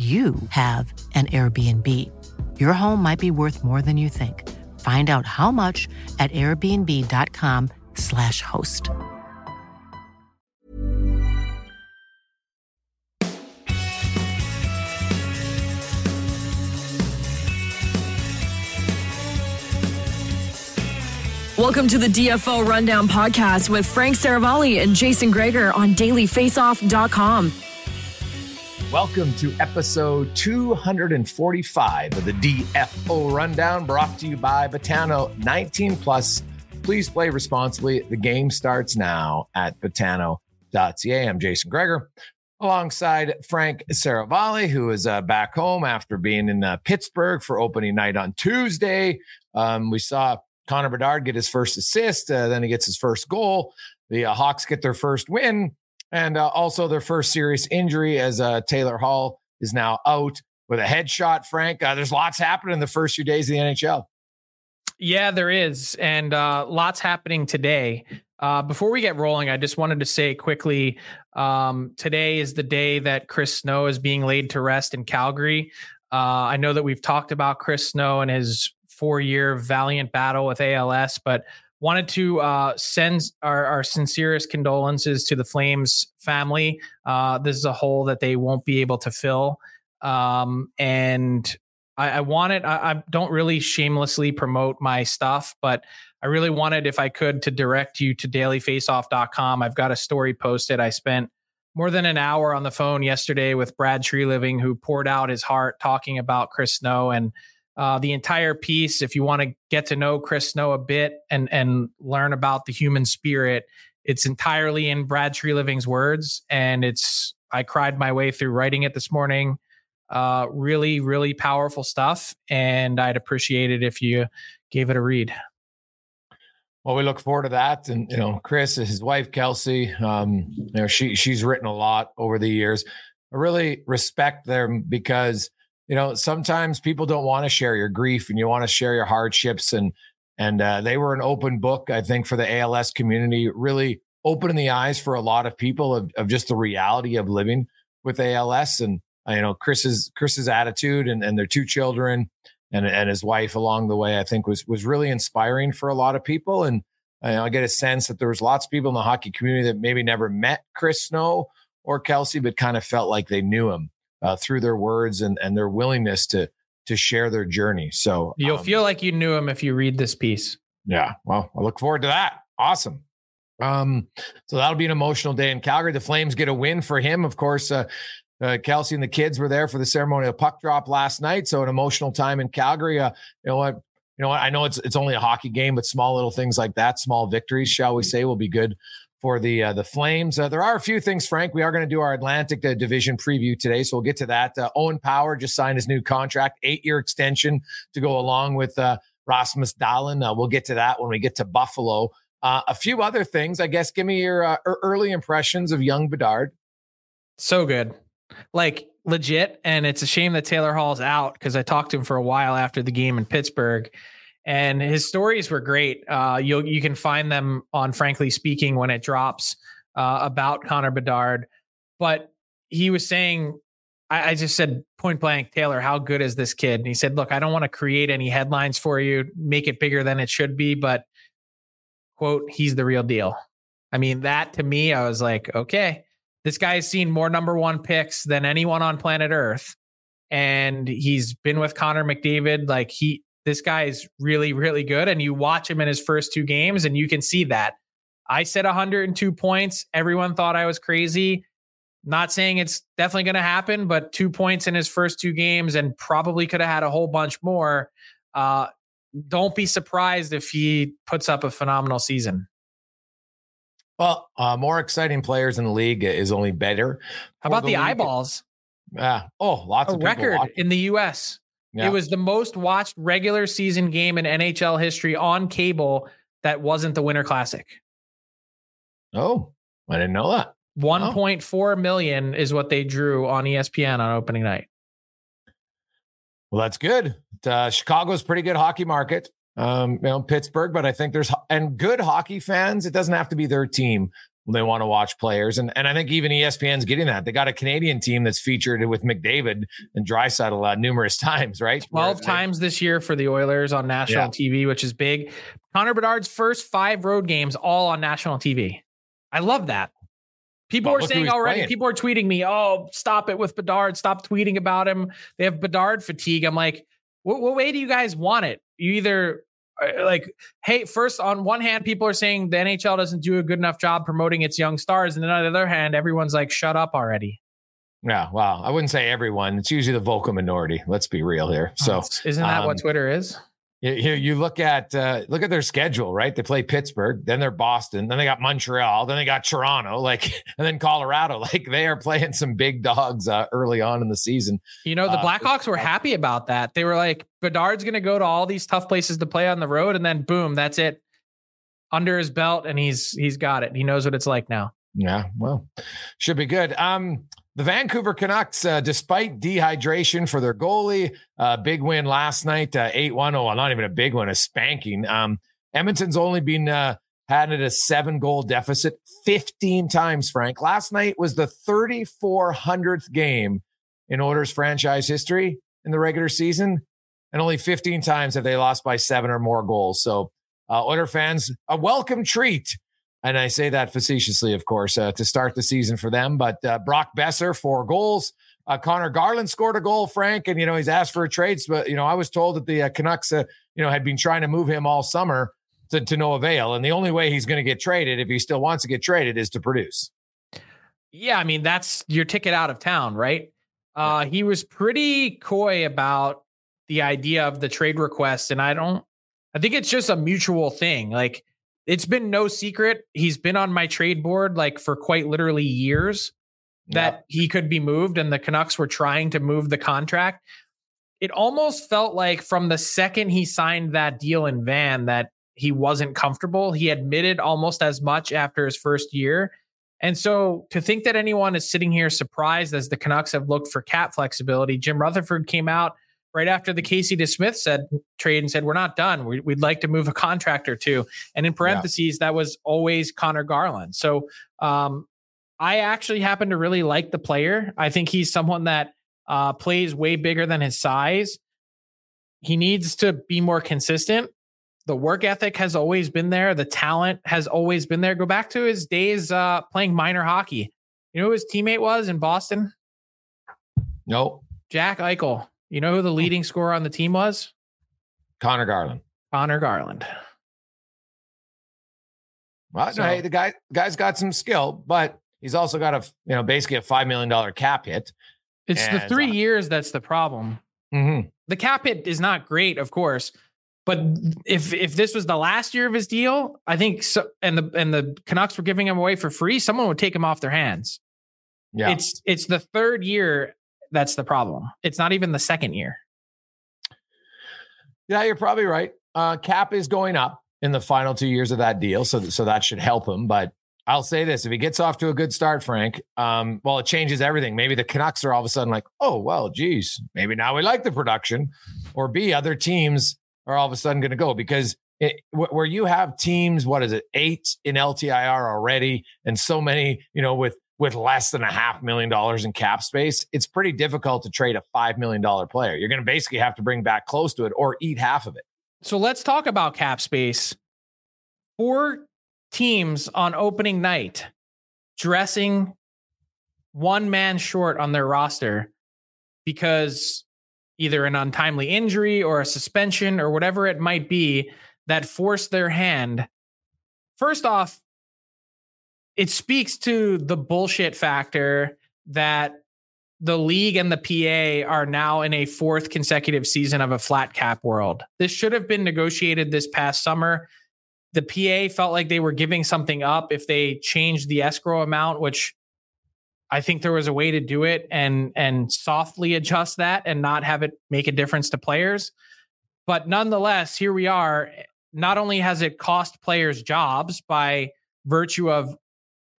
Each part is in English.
you have an Airbnb. Your home might be worth more than you think. Find out how much at airbnb.com/slash host. Welcome to the DFO Rundown Podcast with Frank Seravalli and Jason Gregor on dailyfaceoff.com. Welcome to episode 245 of the DFO Rundown, brought to you by Betano 19 Plus. Please play responsibly. The game starts now at betano.ca. I'm Jason Gregor alongside Frank Seravalli, who is uh, back home after being in uh, Pittsburgh for opening night on Tuesday. Um, we saw Connor Bedard get his first assist, uh, then he gets his first goal. The uh, Hawks get their first win and uh, also their first serious injury as uh, Taylor Hall is now out with a headshot. Frank, uh, there's lots happening in the first few days of the NHL. Yeah, there is, and uh, lots happening today. Uh, before we get rolling, I just wanted to say quickly um, today is the day that Chris Snow is being laid to rest in Calgary. Uh, I know that we've talked about Chris Snow and his four year valiant battle with ALS, but wanted to uh, send our, our, sincerest condolences to the Flames family. Uh, this is a hole that they won't be able to fill. Um, and I, I wanted, I, I, don't really shamelessly promote my stuff, but I really wanted, if I could, to direct you to dailyfaceoff.com. I've got a story posted. I spent more than an hour on the phone yesterday with Brad Treliving, who poured out his heart talking about Chris Snow and uh, the entire piece. If you want to get to know Chris Snow a bit and and learn about the human spirit, it's entirely in Brad Treliving's words, and it's I cried my way through writing it this morning. Uh, really, really powerful stuff, and I'd appreciate it if you gave it a read. Well, we look forward to that, and you know, Chris, his wife Kelsey, um, you know, she she's written a lot over the years. I really respect them because you know, sometimes people don't want to share your grief and you want to share your hardships. And and uh, they were an open book, I think, for the ALS community, really opening the eyes for a lot of people of, of just the reality of living with ALS. And uh, you know, Chris's Chris's attitude and, and their two children and and his wife along the way, I think was was really inspiring for a lot of people. And you know, I get a sense that there was lots of people in the hockey community that maybe never met Chris Snow or Kelsey, but kind of felt like they knew him uh, through their words and, and their willingness to to share their journey. So you'll um, feel like you knew him if you read this piece. Yeah. Well, I look forward to that. Awesome. Um, so that'll be an emotional day in Calgary. The Flames get a win for him. Of course, uh, uh, Kelsey and the kids were there for the ceremonial puck drop last night. So an emotional time in Calgary. Uh, you know what? You know what? I know it's it's only a hockey game, but small little things like that, small victories, shall we say, will be good for the uh, the Flames. Uh, there are a few things, Frank. We are going to do our Atlantic uh, Division preview today, so we'll get to that. Uh, Owen Power just signed his new contract, eight year extension to go along with uh, Rasmus Dahlin. Uh, we'll get to that when we get to Buffalo. a few other things, I guess. Give me your early impressions of young Bedard. So good, like legit, and it's a shame that Taylor Hall's out because I talked to him for a while after the game in Pittsburgh and his stories were great. Uh, you you can find them on Frankly Speaking when it drops uh, about Connor Bedard. But he was saying, I, I, just said point blank, Taylor, how good is this kid? And he said, Look, I don't want to create any headlines for you, make it bigger than it should be, but quote, he's the real deal. I mean, that to me, I was like, okay, this guy has seen more number one picks than anyone on planet Earth. And he's been with Connor McDavid. Like he this guy is really, really good. And you watch him in his first two games and you can see that. I said 102 points. Everyone thought I was crazy. Not saying it's definitely going to happen, but two points in his first two games and probably could have had a whole bunch more. Uh, don't be surprised if he puts up a phenomenal season. Well, uh, more exciting players in the league is only better. How about the, the eyeballs? Yeah. Oh, lots a of record in the U.S. Yeah. It was the most watched regular season game in NHL history on cable that wasn't the Winter Classic. Oh, I didn't know that. 1.4 million is what they drew on ESPN on opening night. Well, that's good. Uh, Chicago's pretty good hockey market. Um, you know, Pittsburgh, but I think there's and good hockey fans. It doesn't have to be their team they want to watch players. And and I think even ESPN's getting that. They got a Canadian team that's featured with McDavid and Draisaitl uh, numerous times, right? 12 Where, times they, this year for the Oilers on national yeah. TV, which is big. Connor Bedard's first five road games all on national TV. I love that. People well, are saying already, playing. people are tweeting me, oh, stop it with Bedard. Stop tweeting about him. They have Bedard fatigue. I'm like, what, what way do you guys want it? You either like, hey, first on one hand, people are saying the NHL doesn't do a good enough job promoting its young stars, and then on the other hand, everyone's like, shut up already. Yeah, well, I wouldn't say everyone. It's usually the vocal minority. Let's be real here. So, oh, isn't that um, what Twitter is? You, you look at uh, look at their schedule, right? They play Pittsburgh, then they're Boston, then they got Montreal, then they got Toronto, like, and then Colorado. Like they are playing some big dogs uh, early on in the season. You know, the uh, Blackhawks were happy about that. They were like, Bedard's going to go to all these tough places to play on the road, and then boom, that's it, under his belt, and he's he's got it. He knows what it's like now. Yeah, well, should be good. Um, the Vancouver Canucks, uh, despite dehydration for their goalie, uh, big win last night, uh, 8 1. Oh, not even a big one, a spanking. Um, Edmonton's only been uh, had it a seven goal deficit 15 times, Frank. Last night was the 3400th game in Oilers franchise history in the regular season. And only 15 times have they lost by seven or more goals. So, uh, Oiler fans, a welcome treat and I say that facetiously, of course, uh, to start the season for them. But uh, Brock Boeser, four goals. Uh, Conor Garland scored a goal, Frank, and you know he's asked for a trade. But you know, I was told that the uh, Canucks, uh, you know, had been trying to move him all summer to, to no avail, and the only way he's going to get traded, if he still wants to get traded, is to produce. Yeah, I mean that's your ticket out of town, right? Uh, he was pretty coy about the idea of the trade request, and I don't. I think it's just a mutual thing. Like it's been no secret he's been on my trade board like for quite literally years that yep. he could be moved and the Canucks were trying to move the contract. It almost felt like from the second he signed that deal in Van that he wasn't comfortable. He admitted almost as much after his first year. And so to think that anyone is sitting here surprised as the Canucks have looked for cap flexibility, Jim Rutherford came out right after the Casey DeSmith said trade and said, We're not done. We, would like to move a contract or two. And in parentheses, yeah. that was always Conor Garland. So um, I actually happen to really like the player. I think he's someone that uh, plays way bigger than his size. He needs to be more consistent. The work ethic has always been there. The talent has always been there. Go back to his days uh, playing minor hockey. You know who his teammate was in Boston? No. Jack Eichel. You know who the leading scorer on the team was? Conor Garland. Conor Garland. Well, so, hey, the guy guy's got some skill, but He's also got a you know basically a five million dollar cap hit. It's the three uh, years that's the problem. Mm-hmm. The cap hit is not great, of course, but if if this was the last year of his deal, I think so. And the and the Canucks were giving him away for free. Someone would take him off their hands. Yeah, it's it's the third year that's the problem. It's not even the second year. Yeah, you're probably right. Uh, cap is going up in the final two years of that deal, so so that should help him. But I'll say this: if he gets off to a good start, Frank, um, well, it changes everything. Maybe the Canucks are all of a sudden like, oh, well, geez, maybe now we like the production, or B, other teams are all of a sudden going to go because it, where you have teams, what is it, eight in LTIR already, and so many, you know, with with less than a half million dollars in cap space, it's pretty difficult to trade a five million dollar player. You're going to basically have to bring back close to it or eat half of it. So let's talk about cap space. Four teams on opening night dressing one man short on their roster because either an untimely injury or a suspension or whatever it might be that forced their hand. First off, it speaks to the bullshit factor that the league and the PA are now in a fourth consecutive season of a flat cap world. This should have been negotiated this past summer. The PA felt like they were giving something up if they changed the escrow amount, which I think there was a way to do it and and softly adjust that and not have it make a difference to players. But nonetheless, here we are. Not only has it cost players jobs by virtue of,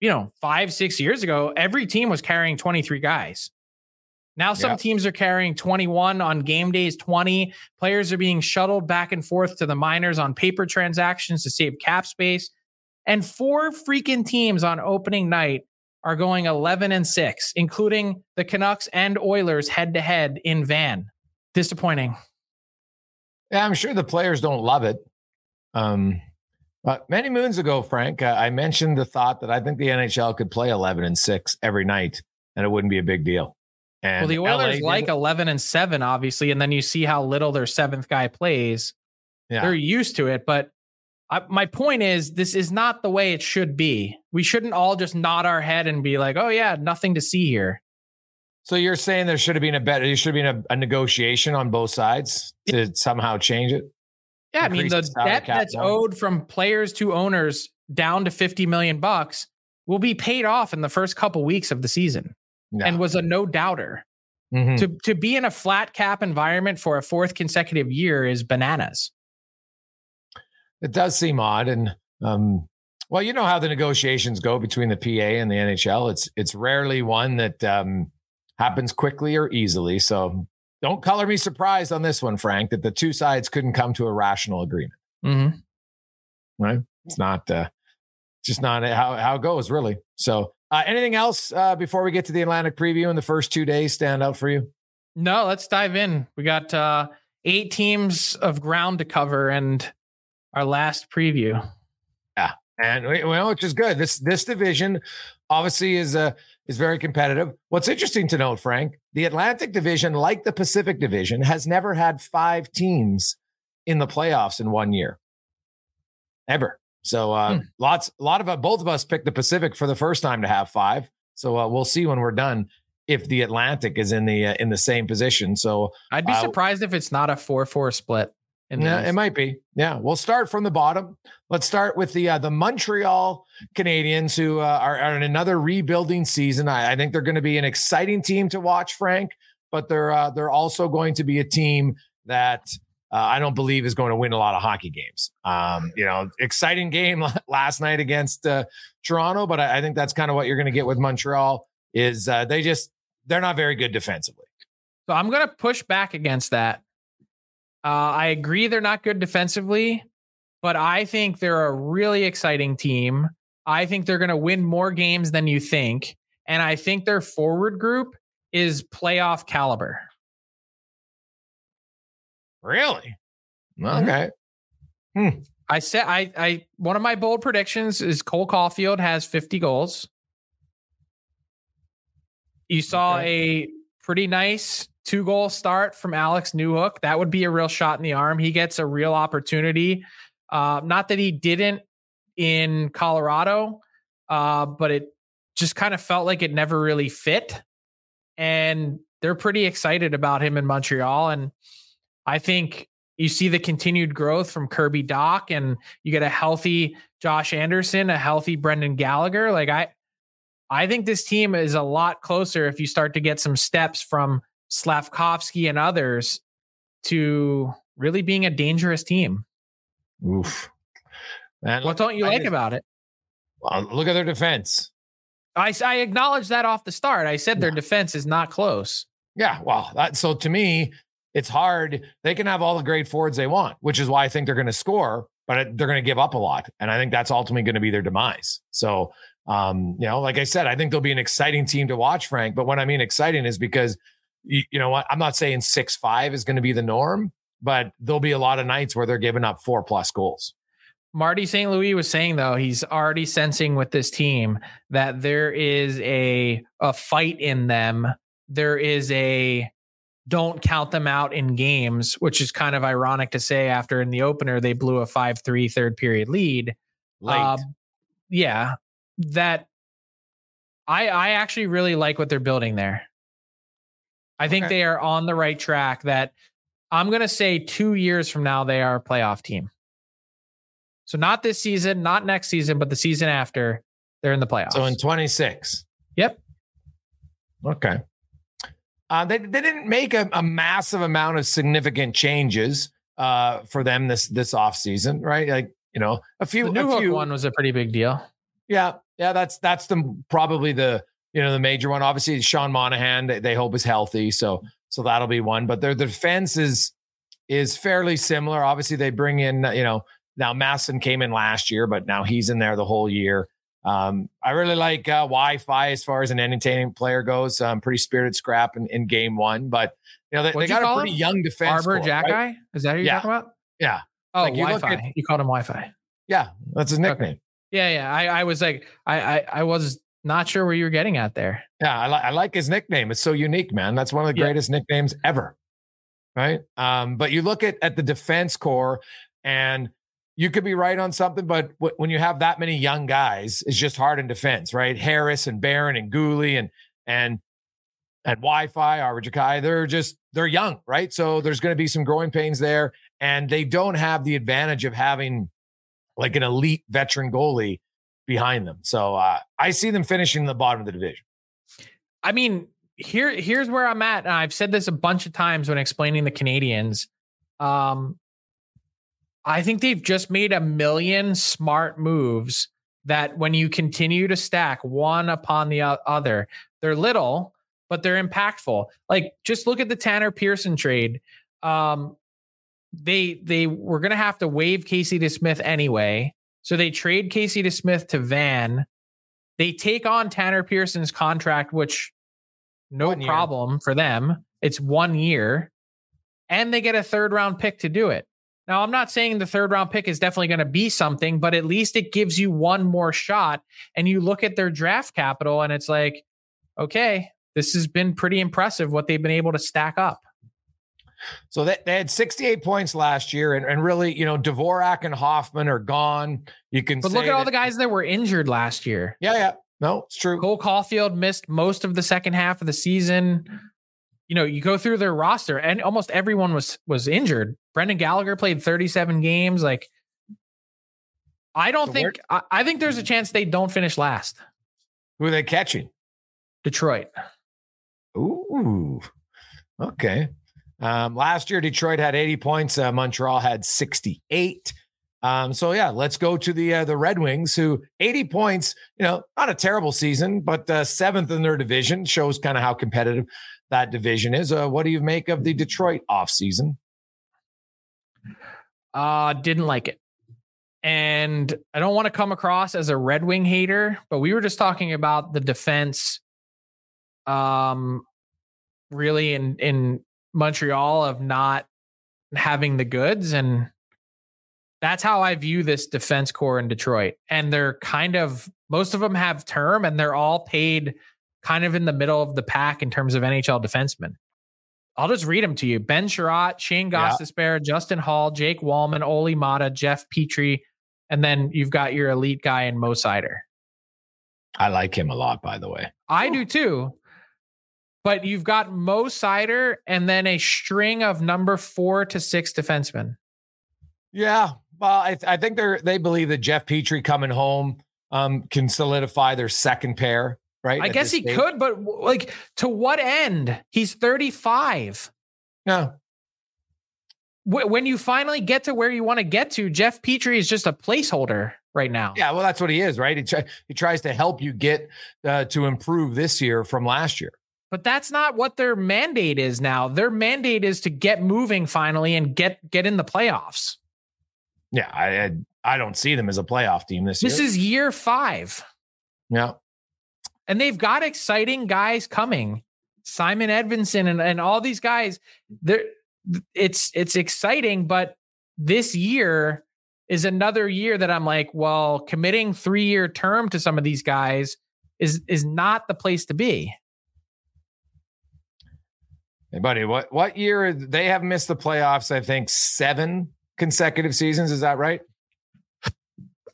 you know, five, six years ago, every team was carrying 23 guys. Now some teams are carrying 21 on game days, 20. Players are being shuttled back and forth to the minors on paper transactions to save cap space. And four freaking teams on opening night are going 11 and 6, including the Canucks and Oilers head to head in Van. Disappointing. Yeah, I'm sure the players don't love it. Um, but many moons ago, Frank, uh, I mentioned the thought that I think the NHL could play 11 and 6 every night and it wouldn't be a big deal. And well, the Oilers LA like 11 and 7, obviously. And then you see how little their seventh guy plays. Yeah. They're used to it. But I, my point is, this is not the way it should be. We shouldn't all just nod our head and be like, "Oh yeah, nothing to see here." So you're saying there should have been a better, there should have been a, a negotiation on both sides to somehow change it. Yeah, I mean the debt that's down. owed from players to owners down to 50 million bucks will be paid off in the first couple weeks of the season, and was a no doubter. Mm-hmm. To to be in a flat cap environment for a fourth consecutive year is bananas it does seem odd. And um, well, you know how the negotiations go between the PA and the NHL. It's it's rarely one that um, happens quickly or easily. So don't color me surprised on this one, Frank, that the two sides couldn't come to a rational agreement. Mm-hmm. Right? It's not uh, just not how how it goes, really. So uh, anything else uh, before we get to the Atlantic preview in the first two days stand out for you? No, let's dive in. We got uh, eight teams of ground to cover, and our last preview. Yeah, and we, well, which is good. This this division obviously is a uh, is very competitive. What's interesting to note, Frank, the Atlantic Division, like the Pacific Division, has never had five teams in the playoffs in one year, ever. So uh, hmm. lots, a lot of uh, both of us picked the Pacific for the first time to have five. So uh, we'll see when we're done if the Atlantic is in the uh, in the same position. So I'd be uh, surprised if it's not a four four split yeah, it might be. Yeah, we'll start from the bottom. Let's start with the uh, the Montreal Canadiens, who uh, are, are, in another rebuilding season. I, I think they're going to be an exciting team to watch, Frank. But they're uh, they're also going to be a team that uh, I don't believe is going to win a lot of hockey games. Um, you know, exciting game last night against uh, Toronto, but I, I, think that's kind of what you're going to get with Montreal. Is uh, they just they're not very good defensively. So I'm going to push back against that uh, I agree they're not good defensively, but I think they're a really exciting team. I think they're going to win more games than you think. And I think their forward group is playoff caliber. Really? Mm-hmm. Okay. Hmm. I said I I one of my bold predictions is Cole Caufield has 50 goals. You saw okay. a pretty nice two goal start from Alex Newhook. That would be a real shot in the arm. He gets a real opportunity. Uh, not that he didn't in Colorado, uh, but it just kind of felt like it never really fit. And they're pretty excited about him in Montreal. And I think you see the continued growth from Kirby Dach and you get a healthy Josh Anderson, a healthy Brendan Gallagher. Like I I think this team is a lot closer if you start to get some steps from Slavkovsky and others to really being a dangerous team. Oof. Man, what don't you I like just, about it? Well, look at their defense. I, I acknowledge that off the start. I said their defense is not close. Yeah. Well, that, so to me, it's hard. They can have all the great forwards they want, which is why I think they're going to score, but they're going to give up a lot. And I think that's ultimately going to be their demise. So, um, you know, like I said, I think they'll be an exciting team to watch, Frank. But what I mean exciting is because, you, you know what, I'm not saying six five is going to be the norm, but there'll be a lot of nights where they're giving up four plus goals. Marty St. Louis was saying though he's already sensing with this team that there is a a fight in them. There is a don't count them out in games, which is kind of ironic to say after in the opener they blew a 5-3 third period lead. Late. Uh, yeah, that I I actually really like what they're building there. I think okay. they are on the right track that I'm going to say 2 years from now they are a playoff team. So not this season, not next season, but the season after, they're in the playoffs. So in 26. Yep. Okay. Uh, they, they didn't make a, a, massive amount of significant changes uh, for them this this off season, right? Like you know, a few. The Newhook few, one was a pretty big deal. Yeah, yeah, that's that's the probably the you know the major one. Obviously, Sean Monahan they, they hope is healthy, so so that'll be one. But their defense is is fairly similar. Obviously, they bring in you know now Matheson came in last year, but now he's in there the whole year. Um, I really like uh, Wi-Fi as far as an entertaining player goes. Um, pretty spirited scrap in, in game one, but you know they, they got a pretty him? young defense. Arber Xhekaj right? Is that who you're yeah. talking about? Yeah. Oh, like Wi-Fi. You, you, called him Wi-Fi. Yeah, that's his nickname. Okay. Yeah, yeah. I, I was like, I, I, I was not sure where you were getting at there. Yeah, I, li- I like his nickname. It's so unique, man. That's one of the greatest yeah. nicknames ever. Right. Um, but you look at at the defense core, and you could be right on something, but w- when you have that many young guys, it's just hard in defense, right? Harris and Barron and Guhle and and and Wi-Fi, Arber Xhekaj, they're just they're young, right? So there's going to be some growing pains there, and they don't have the advantage of having like an elite veteran goalie behind them. So uh, I see them finishing the bottom of the division. I mean, here here's where I'm at, and I've said this a bunch of times when explaining the Canadiens. Um, I think they've just made a million smart moves that when you continue to stack one upon the other, they're little, but they're impactful. Like just look at the Tanner Pearson trade. Um, they they were gonna have to waive Casey DeSmith anyway. So they trade Casey DeSmith to Van. They take on Tanner Pearson's contract, which no problem for them. It's one year. And they get a third round pick to do it. Now, I'm not saying the third round pick is definitely going to be something, but at least it gives you one more shot. And you look at their draft capital and it's like, okay, this has been pretty impressive what they've been able to stack up. So they, they had 68 points last year, and, and really, you know, Dvorak and Hoffman are gone. You can, but look at that, all the guys that were injured last year. Yeah, yeah, no, it's true. Cole Caufield missed most of the second half of the season you know, you go through their roster and almost everyone was was injured. Brendan Gallagher played 37 games. Like, I don't so think I, I, think there's a chance they don't finish last. Who are they catching? Detroit. Ooh, okay. Um, last year, Detroit had 80 points. Uh, Montreal had 68. Um, so yeah, let's go to the uh, the Red Wings, who 80 points. You know, not a terrible season, but uh, seventh in their division shows kind of how competitive that division is. Uh, what do you make of the Detroit offseason? Uh, didn't like it. And I don't want to come across as a Red Wing hater, but we were just talking about the defense um really in in Montreal of not having the goods and that's how I view this defense core in Detroit. And they're kind of most of them have term and they're all paid kind of in the middle of the pack in terms of NHL defensemen. I'll just read them to you. Ben Chiarot, Shane Gostisbehere, yeah. Justin Holl, Jake Walman, Olli Maatta, Jeff Petry, and then you've got your elite guy in Mo Seider. I like him a lot, by the way. I do too. But you've got Mo Seider and then a string of number four to six defensemen. Yeah. Well, I, I think they're they believe that Jeff Petry coming home um, can solidify their second pair, right? I guess he stage. could, but like to what end? He's 35. No. When you finally get to where you want to get to, Jeff Petry is just a placeholder right now. Yeah, well, that's what he is, right? He, try, he tries to help you get uh, to improve this year from last year. But that's not what their mandate is now. Their mandate is to get moving finally and get get in the playoffs. Yeah, I I, I don't see them as a playoff team this, this year. This is year five. Yeah. And they've got exciting guys coming. Simon Edvinsson and, and all these guys. They're it's it's exciting, but this year is another year that I'm like, well, committing three year term to some of these guys is is not the place to be. Hey, buddy, what what year they have missed the playoffs? I think seven consecutive seasons. Is that right?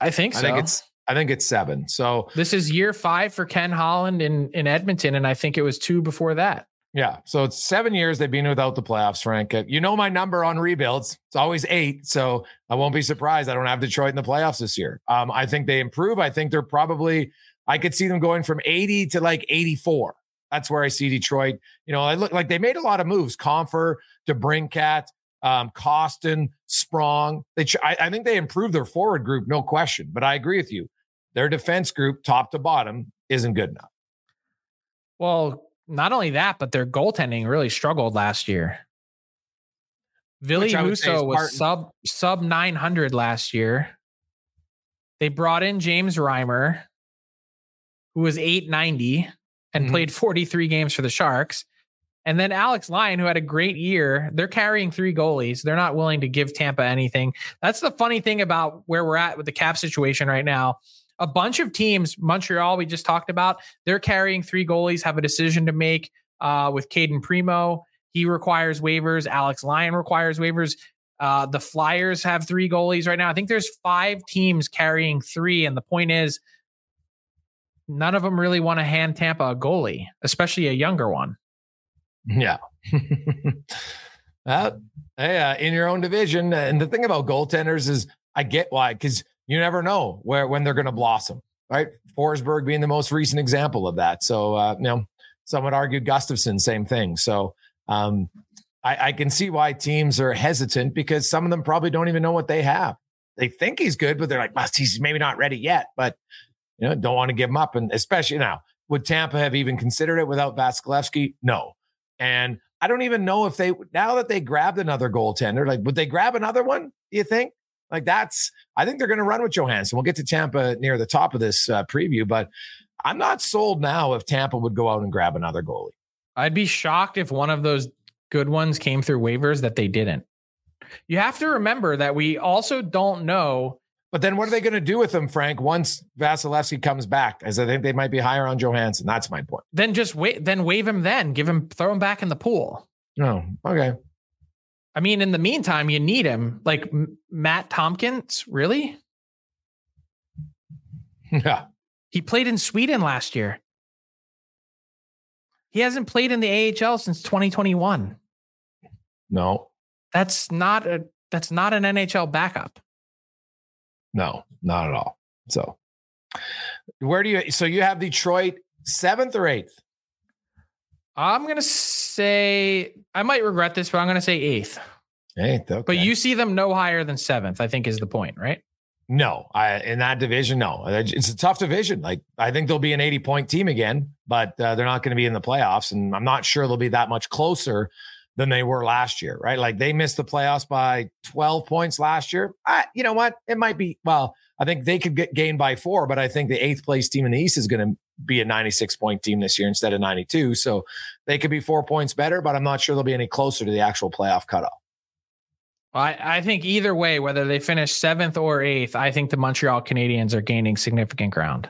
I think so. I think it's I think it's seven. So this is year five for Ken Holland in in Edmonton, and I think it was two before that. Yeah, so it's seven years they've been without the playoffs, Frank. Uh, you know my number on rebuilds; it's always eight. So I won't be surprised I don't have Detroit in the playoffs this year. Um, I think they improve. I think they're probably. I could see them going from eighty to like eighty-four. That's where I see Detroit. You know, I look like they made a lot of moves. Compher, DeBrincat, um, Kostin, Sprong. They, I, I think they improved their forward group, no question. But I agree with you. Their defense group, top to bottom, isn't good enough. Well, not only that, but their goaltending really struggled last year. Ville Husso was sub sub 900 last year. They brought in James Reimer, who was 890 and mm-hmm. played 43 games for the Sharks. And then Alex Lyon, who had a great year, they're carrying three goalies. They're not willing to give Tampa anything. That's the funny thing about where we're at with the cap situation right now. A bunch of teams, Montreal, we just talked about, they're carrying three goalies, have a decision to make uh, with Cayden Primeau. He requires waivers. Alex Lyon requires waivers. Uh, the Flyers have three goalies right now. I think there's five teams carrying three. And the point is, none of them really want to hand Tampa a goalie, especially a younger one. Yeah. uh, hey, uh, in your own division. And the thing about goaltenders is I get why, because you never know where when they're going to blossom, right? Forsberg being the most recent example of that. So, uh, you know, some would argue Gustafsson, same thing. So, um, I, I can see why teams are hesitant because some of them probably don't even know what they have. They think he's good, but they're like, well, he's maybe not ready yet. But you know, don't want to give him up. And especially now, would Tampa have even considered it without Vasilevskiy? No. And I don't even know if they now that they grabbed another goaltender, like would they grab another one? Do you think? Like that's, I think they're going to run with Johansson. We'll get to Tampa near the top of this uh, preview, but I'm not sold now if Tampa would go out and grab another goalie. I'd be shocked if one of those good ones came through waivers that they didn't. You have to remember that we also don't know but then what are they going to do with him, Frank, once Vasilevskiy comes back? As I think they might be higher on Johansson. That's my point. Then just wait, then waive him then. Give him, throw him back in the pool. Oh, okay. I mean, in the meantime, you need him. Like M- Matt Tompkins, really? Yeah. He played in Sweden last year. He hasn't played in the AHL since 2021. No. That's not a that's not an NHL backup. No, not at all. So, where do you? So you have Detroit seventh or eighth? I'm gonna say I might regret this, but I'm gonna say eighth. Eighth, okay. But you see them no higher than seventh. I think is the point, right? No, I in that division, no. It's a tough division. Like I think they'll be an 80 point team again, but uh, they're not going to be in the playoffs, and I'm not sure they'll be that much closer than they were last year, right? Like they missed the playoffs by 12 points last year. I, you know what? It might be, well, I think they could get gained by four, but I think the eighth place team in the East is going to be a 96 point team this year instead of 92. So they could be four points better, but I'm not sure they'll be any closer to the actual playoff cutoff. I, I think either way, whether they finish seventh or eighth, I think the Montreal Canadiens are gaining significant ground.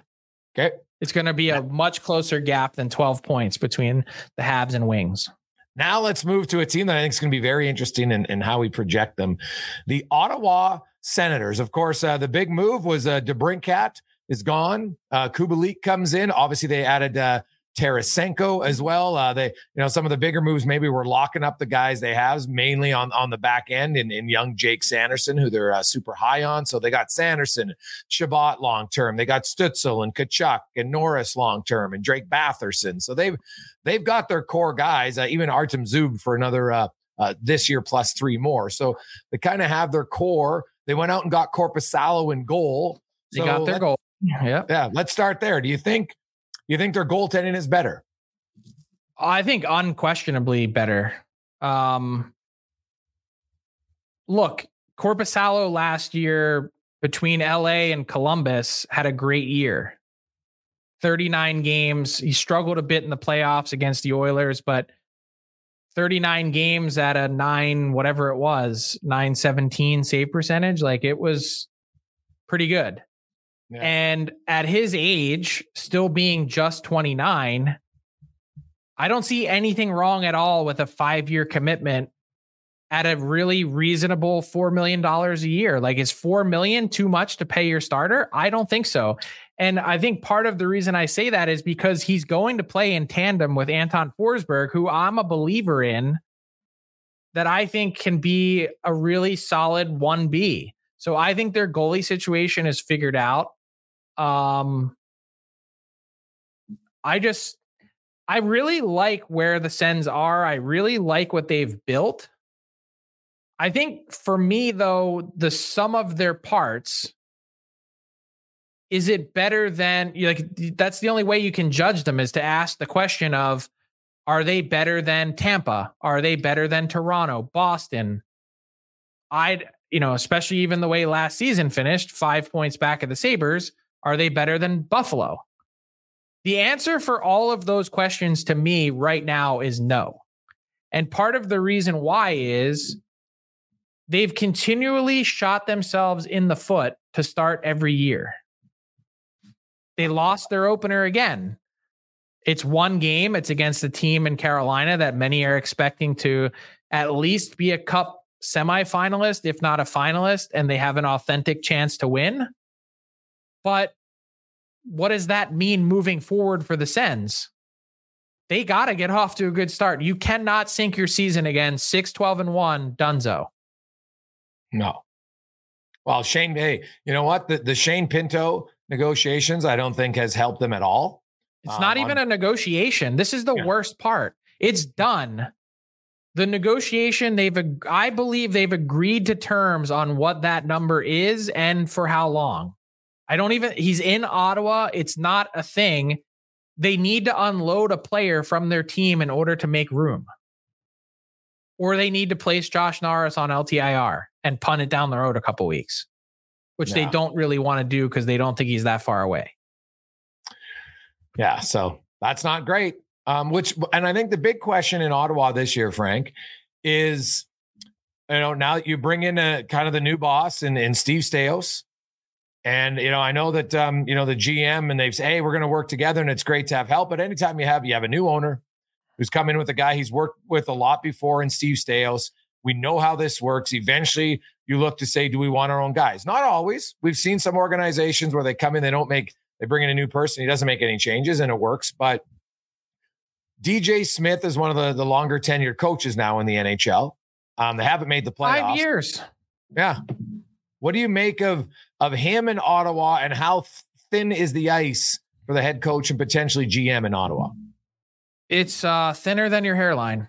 Okay. It's going to be a much closer gap than 12 points between the Habs and Wings. Now let's move to a team that I think is going to be very interesting in, in how we project them. The Ottawa Senators. Of course, uh, the big move was uh, DeBrincat is gone. Uh, Kubalik comes in. Obviously, they added uh, Tarasenko as well. Uh, they, you know, some of the bigger moves maybe were locking up the guys they have mainly on on the back end in, in young Jake Sanderson, who they're uh, super high on. So they got Sanderson, Chabot long term. They got Stützle and Tkachuk and Norris long term and Drake Batherson. So they've they've got their core guys. Uh, even Artem Zub for another uh, uh, this year plus three more. So they kind of have their core. They went out and got Korpisalo in goal. They so got their goal. Yeah. Yeah. Let's start there. Do you think you think their goaltending is better? I think unquestionably better. Um, look, Korpisalo last year between LA and Columbus had a great year. 39 games. He struggled a bit in the playoffs against the Oilers, but 39 games at a nine, whatever it was, 917 save percentage. Like it was pretty good. And at his age, still being just 29, I don't see anything wrong at all with a five year commitment at a really reasonable $4 million a year. Like, is 4 million too much to pay your starter? I don't think so. And I think part of the reason I say that is because he's going to play in tandem with Anton Forsberg, who I'm a believer in that I think can be a really solid 1B. So I think their goalie situation is figured out. Um, I just, I really like where the Sens are. I really like what they've built. I think for me, though, the sum of their parts is it better than like that's the only way you can judge them is to ask the question of are they better than Tampa? Are they better than Toronto, Boston? I'd, you know, especially even the way last season finished, five points back of the Sabres. Are they better than Buffalo? The answer for all of those questions to me right now is no. And part of the reason why is they've continually shot themselves in the foot to start every year. They lost their opener again. It's one game. It's against a team in Carolina that many are expecting to at least be a cup semifinalist, if not a finalist, and they have an authentic chance to win. But what does that mean moving forward for the Sens? They got to get off to a good start. You cannot sink your season again 6 12 and 1 dunzo. No. Well, Shane, hey, you know what? The, the Shane Pinto negotiations, I don't think has helped them at all. It's um, not even on, a negotiation. This is the yeah. worst part. It's done. The negotiation, they've, I believe they've agreed to terms on what that number is and for how long. I don't even, he's in Ottawa. It's not a thing. They need to unload a player from their team in order to make room. Or they need to place Josh Norris on LTIR and punt it down the road a couple weeks, which yeah. they don't really want to do because they don't think he's that far away. Yeah. So that's not great. Um, which, and I think the big question in Ottawa this year, Frank, is, you know, now that you bring in a kind of the new boss and, and Steve Staios, and you know, I know that um, you know the GM and they've said, "Hey, we're going to work together," and it's great to have help. But anytime you have you have a new owner who's come in with a guy he's worked with a lot before, and Steve Staios, we know how this works. Eventually, you look to say, "Do we want our own guys?" Not always. We've seen some organizations where they come in, they don't make, they bring in a new person, he doesn't make any changes, and it works. But DJ Smith is one of the the longer tenured coaches now in the NHL. Um, they haven't made the playoffs. Five years. Yeah. What do you make of of him in Ottawa and how thin is the ice for the head coach and potentially GM in Ottawa? It's uh, thinner than your hairline,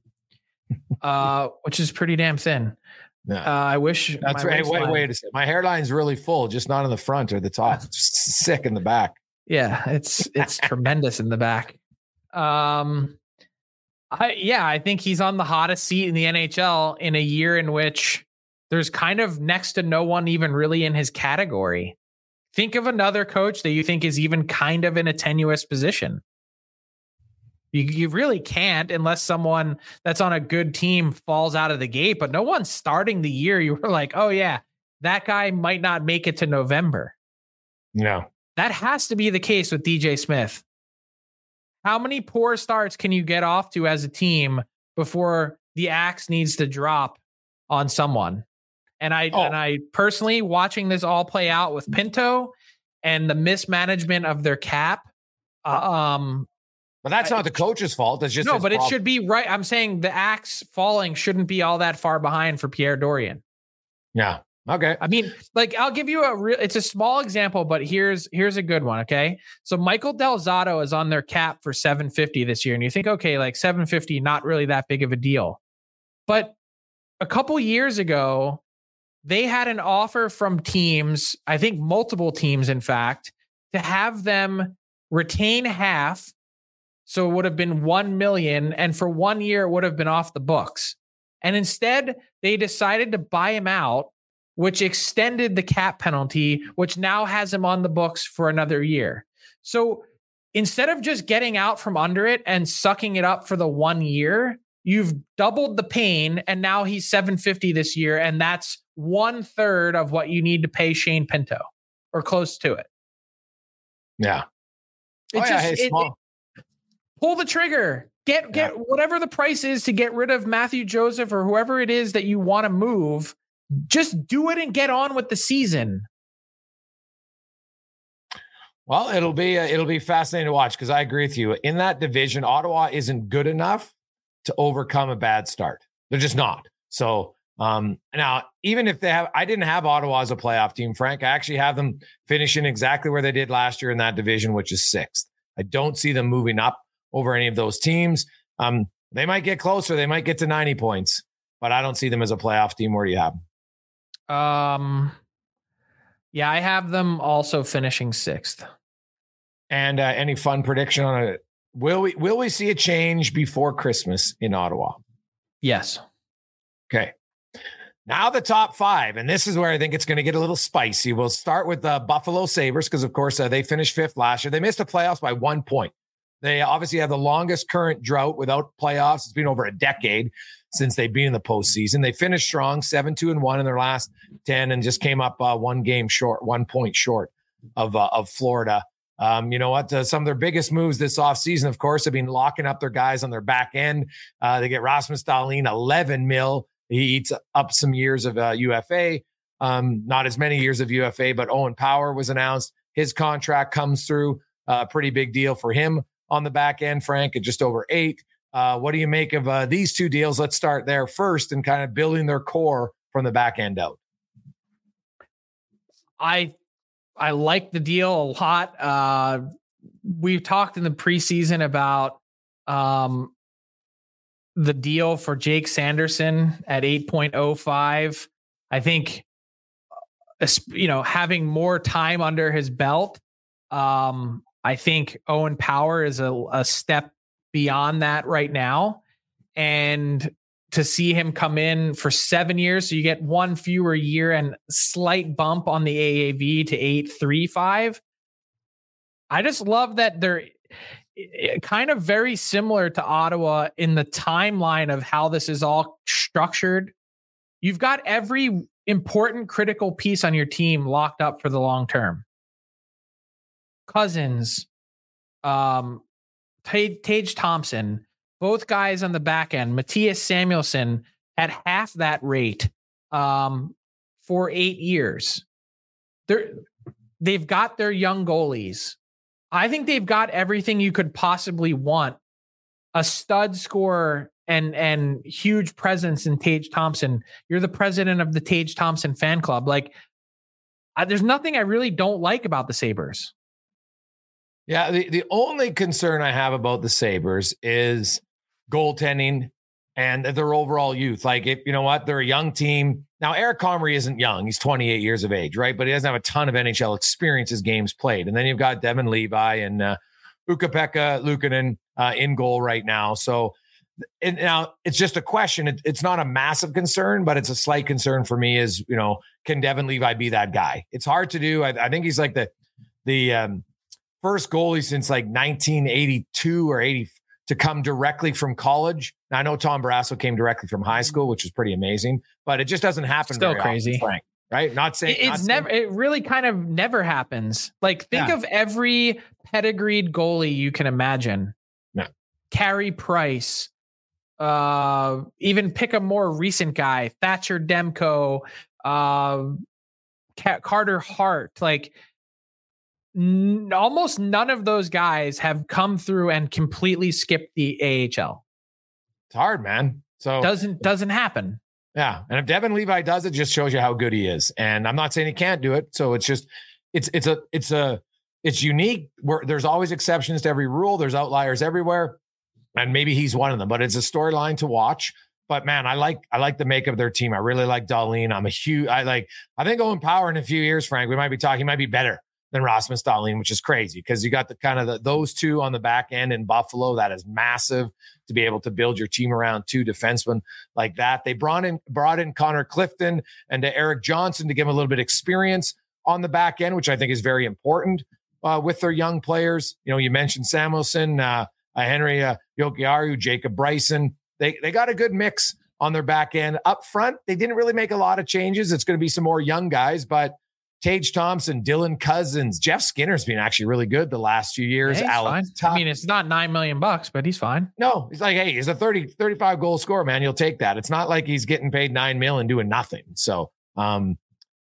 uh, which is pretty damn thin. Yeah. Uh, I wish that's right. Wait, wait a second. My hairline's really full, just not in the front or the top. sick in the back. Yeah, it's it's tremendous in the back. Um, I yeah, I think he's on the hottest seat in the NHL in a year in which there's kind of next to no one even really in his category. Think of another coach that you think is even kind of in a tenuous position. You, you really can't unless someone that's on a good team falls out of the gate, but no one's starting the year. You were like, oh, yeah, that guy might not make it to November. No. That has to be the case with DJ Smith. How many poor starts can you get off to as a team before the axe needs to drop on someone? And I oh. and I personally watching this all play out with Pinto and the mismanagement of their cap. Uh, um, but that's not the coach's fault. It's just no, but problem. it should be right. I'm saying the axe falling shouldn't be all that far behind for Pierre Dorion. Yeah. Okay. I mean, like I'll give you a real it's a small example, but here's here's a good one. Okay. So Michael Del Zotto is on their cap for 750 this year. And you think, okay, like 750, not really that big of a deal. But a couple years ago, they had an offer from teams, I think multiple teams, in fact, to have them retain half. So it would have been 1 million. And for one year, it would have been off the books. And instead, they decided to buy him out which extended the cap penalty, which now has him on the books for another year. So instead of just getting out from under it and sucking it up for the one year, you've doubled the pain. And now he's 750 this year. And that's one third of what you need to pay Shane Pinto or close to it. Yeah. It oh, just, yeah. Hey, it, it, pull the trigger. Get get yeah. whatever the price is to get rid of Mathieu Joseph or whoever it is that you want to move just do it and get on with the season. Well, it'll be uh, it'll be fascinating to watch because I agree with you. In that division, Ottawa isn't good enough to overcome a bad start. They're just not. So um, now, even if they have, I didn't have Ottawa as a playoff team, Frank. I actually have them finishing exactly where they did last year in that division, which is sixth. I don't see them moving up over any of those teams. Um, they might get closer. They might get to 90 points, but I don't see them as a playoff team. Where do you have them? Um, yeah, I have them also finishing sixth. And uh, any fun prediction on it? Will we will we see a change before Christmas in Ottawa? Yes. Okay. Now the top five, and this is where I think it's going to get a little spicy. We'll start with the Buffalo Sabres because, of course, uh, they finished fifth last year. They missed the playoffs by one point. They obviously have the longest current drought without playoffs. It's been over a decade since they've been in the postseason. They finished strong, seven two and one in their last ten, and just came up uh, one game short, one point short of uh, of Florida. Um, you know what? Uh, some of their biggest moves this offseason, of course, have been locking up their guys on their back end. Uh, they get Rasmus Dahlin 11 mil. He eats up some years of UFA. Uh, um, not as many years of UFA, but Owen Power was announced. His contract comes through. Uh, pretty big deal for him on the back end, Frank, at just over eight. Uh, what do you make of uh, these two deals? Let's start there first and kind of building their core from the back end out. I I like the deal a lot. Uh, we've talked in the preseason about um, the deal for Jake Sanderson at 8.05. I think uh, you know having more time under his belt. Um, I think Owen Power is a, a step beyond that right now. And to see him come in for seven years, so you get one fewer year and slight bump on the AAV to 835. I just love that they're kind of very similar to Ottawa in the timeline of how this is all structured. You've got every important critical piece on your team locked up for the long term. Cozens, um, Tage Thompson, both guys on the back end, Mattias Samuelsson at half that rate um, for eight years. They're, they've got their young goalies. I think they've got everything you could possibly want. A stud scorer and and huge presence in Tage Thompson. You're the president of the Tage Thompson fan club. Like, I, there's nothing I really don't like about the Sabres. Yeah, the, the only concern I have about the Sabres is goaltending and their overall youth. Like, if you know what, they're a young team. Now, Eric Comrie isn't young. He's 28 years of age, right? But he doesn't have a ton of NHL experience as games played. And then you've got Devon Levi and uh, Ukko-Pekka Luukkonen uh, in goal right now. So and now it's just a question. It, it's not a massive concern, but it's a slight concern for me. Is you know, can Devon Levi be that guy? It's hard to do. I, I think he's like the the um, first goalie since like 1982 or 80 to come directly from college. Now, I know Tom Barrasso came directly from high school, which is pretty amazing, but it just doesn't happen. Still crazy, often, Frank, right? Not saying it's not never. Saying, it really kind of never happens. Like think yeah. of every pedigreed goalie you can imagine. Yeah. Carey Price. Uh, even pick a more recent guy, Thatcher Demko, uh, Carter Hart. Like n- almost none of those guys have come through and completely skipped the AHL. It's hard, man. So doesn't doesn't happen. Yeah, and if Devon Levi does it, just shows you how good he is. And I'm not saying he can't do it. So it's just it's it's a it's a it's unique. Where there's always exceptions to every rule. There's outliers everywhere, and maybe he's one of them. But it's a storyline to watch. But man, I like I like the makeup of their team. I really like Dahlin. I'm a huge I like I think Owen Power in a few years, Frank. We might be talking, he might be better than Rasmus Dahlin, which is crazy because you got the kind of the, those two on the back end in Buffalo. That is massive to be able to build your team around two defensemen like that. They brought in brought in Connor Clifton and Erik Johnson to give him a little bit of experience on the back end, which I think is very important uh, with their young players. You know, you mentioned Samuelsson, uh, uh, Henri uh, Jokiharju, Jacob Bryson they they got a good mix on their back end. Up front, they didn't really make a lot of changes. It's going to be some more young guys, but Tage Thompson, Dylan Cozens, Jeff Skinner's been actually really good the last few years. Yeah, Alex I mean, it's not nine million bucks, but he's fine. No, he's like, hey, he's a 30, 35 goal scorer, man. You'll take that. It's not like he's getting paid nine mil and doing nothing. So um,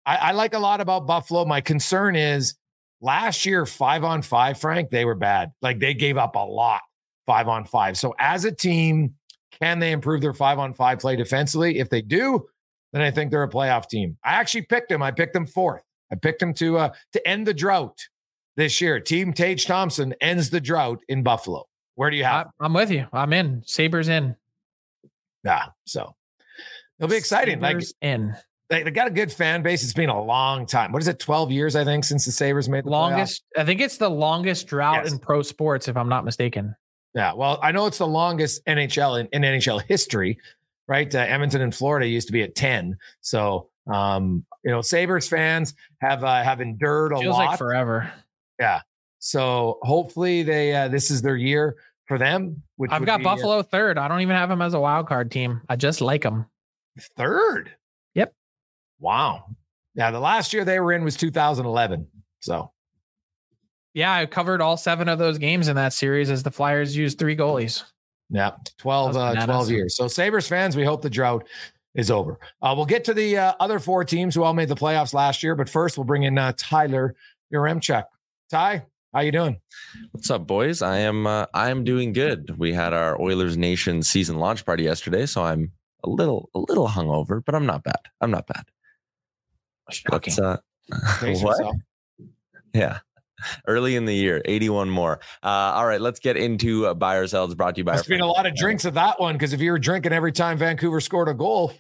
I, I like a lot about Buffalo. My concern is last year, five on five, Frank, they were bad. Like they gave up a lot five on five. So as a team, can they improve their five on five play defensively? If they do, then I think they're a playoff team. I actually picked them. I picked them fourth. I picked him to uh, to end the drought this year. Team Tage Thompson ends the drought in Buffalo. Where do you have? I, am with you. I'm in. Sabres in. Yeah. So it'll be exciting. Sabres like in. They, they got a good fan base. It's been a long time. What is it? 12 years, I think, since the Sabres made the longest. Playoffs? I think it's the longest drought yes. in pro sports, if I'm not mistaken. Yeah, well, I know it's the longest NHL in, in NHL history, right? Uh, Edmonton and Florida used to be at ten, so um, you know, Sabres fans have uh, have endured a Feels lot. like forever. Yeah, so hopefully they uh, this is their year for them. Which I've got be, uh, Buffalo third. I don't even have them as a wild card team. I just like them. Third. Yep. Wow. Yeah, the last year they were in was 2011. So yeah, I covered all seven of those games in that series as the Flyers used three goalies. Yeah, 12, uh, 12 years. So, Sabres fans, we hope the drought is over. Uh, we'll get to the uh, other four teams who all made the playoffs last year, but first we'll bring in uh, Tyler Yaremchuk. Ty, how you doing? What's up, boys? I am uh, I am doing good. We had our Oilers Nation season launch party yesterday, so I'm a little a little hungover, but I'm not bad. I'm not bad. Shocking. uh, what? Yeah, early in the year, 81 more. Uh, all right, let's get into uh, buy or sells brought to you by. Must been a lot of drinks of that one because if you were drinking every time Vancouver scored a goal.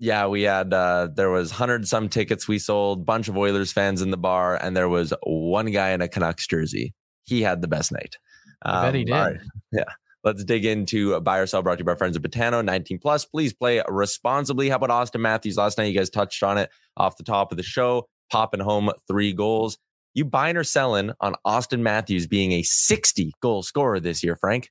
Yeah, we had uh there was hundred some tickets we sold, bunch of Oilers fans in the bar, and there was one guy in a Canucks jersey. He had the best night. Um, I bet he um, did. Yeah. Let's dig into buy or sell brought to you by friends of Betano 19 plus. Please play responsibly. How about Auston Matthews? Last night you guys touched on it off the top of the show, popping home three goals. You buying or selling on Auston Matthews being a 60 goal scorer this year, Frank?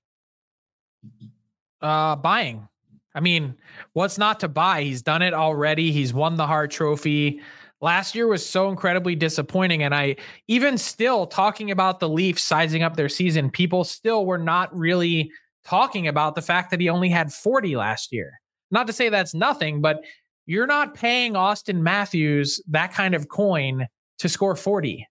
Uh, buying. I mean, what's not to buy? He's done it already. He's won the Hart Trophy. Last year was so incredibly disappointing. And I, even still talking about the Leafs sizing up their season, people still were not really talking about the fact that he only had 40 last year. Not to say that's nothing, but you're not paying Austin Matthews that kind of coin to score 40.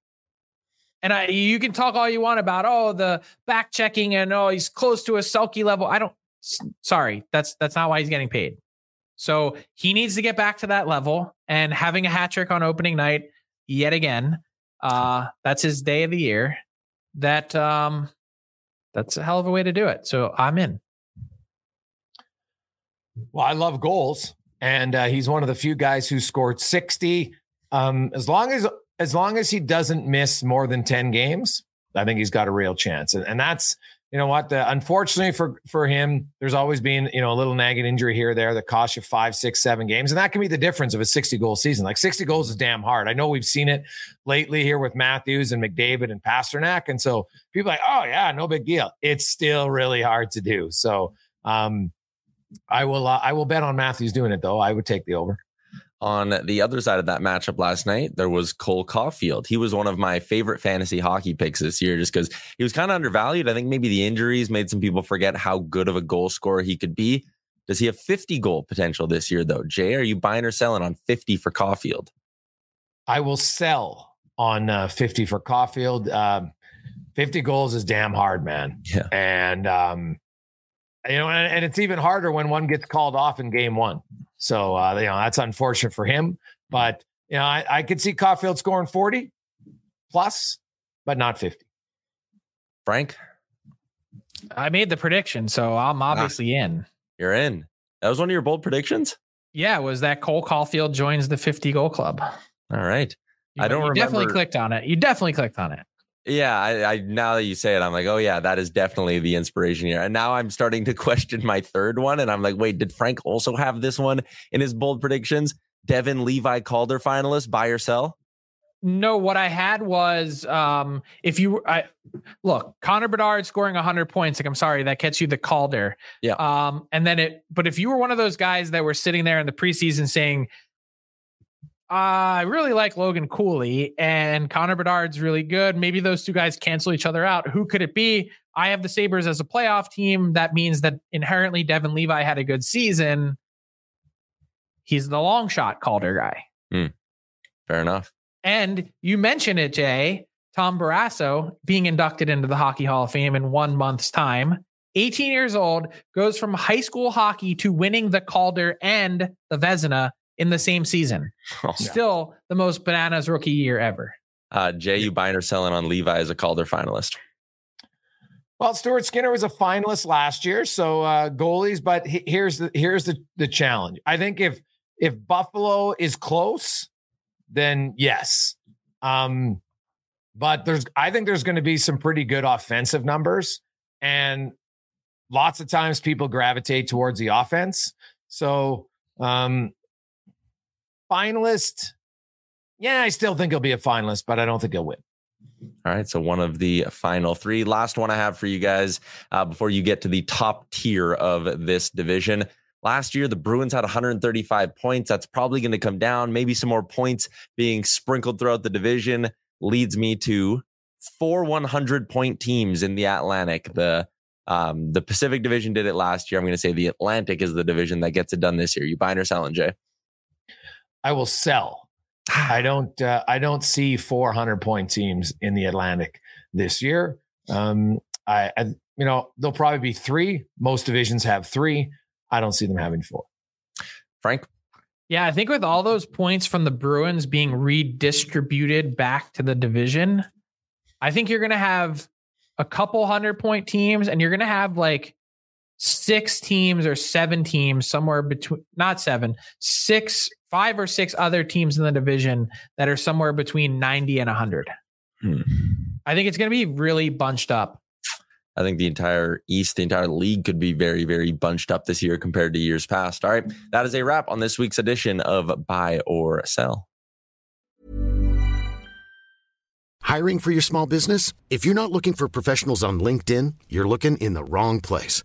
And I, you can talk all you want about oh the back checking and oh he's close to a Selke level. I don't. Sorry, that's that's not why he's getting paid. So he needs to get back to that level. And having a hat trick on opening night yet again, uh, that's his day of the year. That um, that's a hell of a way to do it. So I'm in. Well, I love goals, and uh, he's one of the few guys who scored 60. Um, as long as as long as he doesn't miss more than 10 games, I think he's got a real chance. And, and that's, you know what, the, unfortunately for, for him, there's always been, you know, a little nagging injury here or there that costs you five, six, seven games. And that can be the difference of a 60 goal season. Like 60 goals is damn hard. I know we've seen it lately here with Matthews and McDavid and Pastrnak. And so people like, oh yeah, no big deal. It's still really hard to do. So, um, I will, uh, I will bet on Matthews doing it though. I would take the over. On the other side of that matchup last night, there was Cole Caufield. He was one of my favorite fantasy hockey picks this year just because he was kind of undervalued. I think maybe the injuries made some people forget how good of a goal scorer he could be. Does he have 50 goal potential this year, though? Jay, are you buying or selling on 50 for Caufield? I will sell on uh, 50 for Caufield. Uh, 50 goals is damn hard, man. Yeah. And, um, you know, and, and, it's even harder when one gets called off in game one. So, uh, you know, that's unfortunate for him. But, you know, I, I could see Caufield scoring 40 plus, but not 50. Frank? I made the prediction, so I'm ah. obviously ah, in. You're in. That was one of your bold predictions? Yeah, was that Cole Caufield joins the 50 goal club. All right. You, I don't you remember. definitely clicked on it. You definitely clicked on it. Yeah, I, I, now that you say it, I'm like, oh yeah, that is definitely the inspiration here. And now I'm starting to question my third one, and I'm like, wait, did Frank also have this one in his bold predictions? Devon Levi Calder finalist, buy or sell? No, what I had was um if you I look, Connor Bedard scoring 100 points, like I'm sorry, that gets you the Calder. Yeah. Um and then it but if you were one of those guys that were sitting there in the preseason saying I really like Logan Cooley and Connor Bedard's really good. Maybe those two guys cancel each other out. Who could it be? I have the Sabres as a playoff team. That means that inherently Devon Levi had a good season. He's the long shot Calder guy. Mm, fair enough. And you mentioned it, Jay. Tom Barrasso being inducted into the Hockey Hall of Fame in one month's time. 18 years old, goes from high school hockey to winning the Calder and the Vezina in the same season. Oh, Still yeah. the most bananas rookie year ever. Uh, Jay, you buying or selling on Levi as a Calder finalist? Well, Stuart Skinner was a finalist last year, so uh, goalies. But he, here's the here's the the challenge. I think if if Buffalo is close, then yes. Um, but there's I think there's going to be some pretty good offensive numbers, and lots of times people gravitate towards the offense. So um, finalist. Yeah, I still think he'll be a finalist, but I don't think he'll win. All right. So, one of the final three. Last one I have for you guys uh, before you get to the top tier of this division. Last year, the Bruins had 135 points. That's probably going to come down. Maybe some more points being sprinkled throughout the division leads me to four 100 point teams in the Atlantic. The um, the Pacific Division did it last year. I'm going to say the Atlantic is the division that gets it done this year. You buying or selling, Jay? I will sell. I don't. Uh, I don't see 400 point teams in the Atlantic this year. Um, I, I, you know, there'll probably be three. Most divisions have three. I don't see them having four. Frank. Yeah, I think with all those points from the Bruins being redistributed back to the division, I think you're going to have a couple hundred point teams, and you're going to have like six teams or seven teams somewhere between not seven, six, five or six other teams in the division that are somewhere between 90 and 100. Hmm. I think it's going to be really bunched up. I think the entire East, the entire league could be very, very bunched up this year compared to years past. All right. That is a wrap on this week's edition of Buy or Sell. Hiring for your small business? If you're not looking for professionals on LinkedIn, you're looking in the wrong place.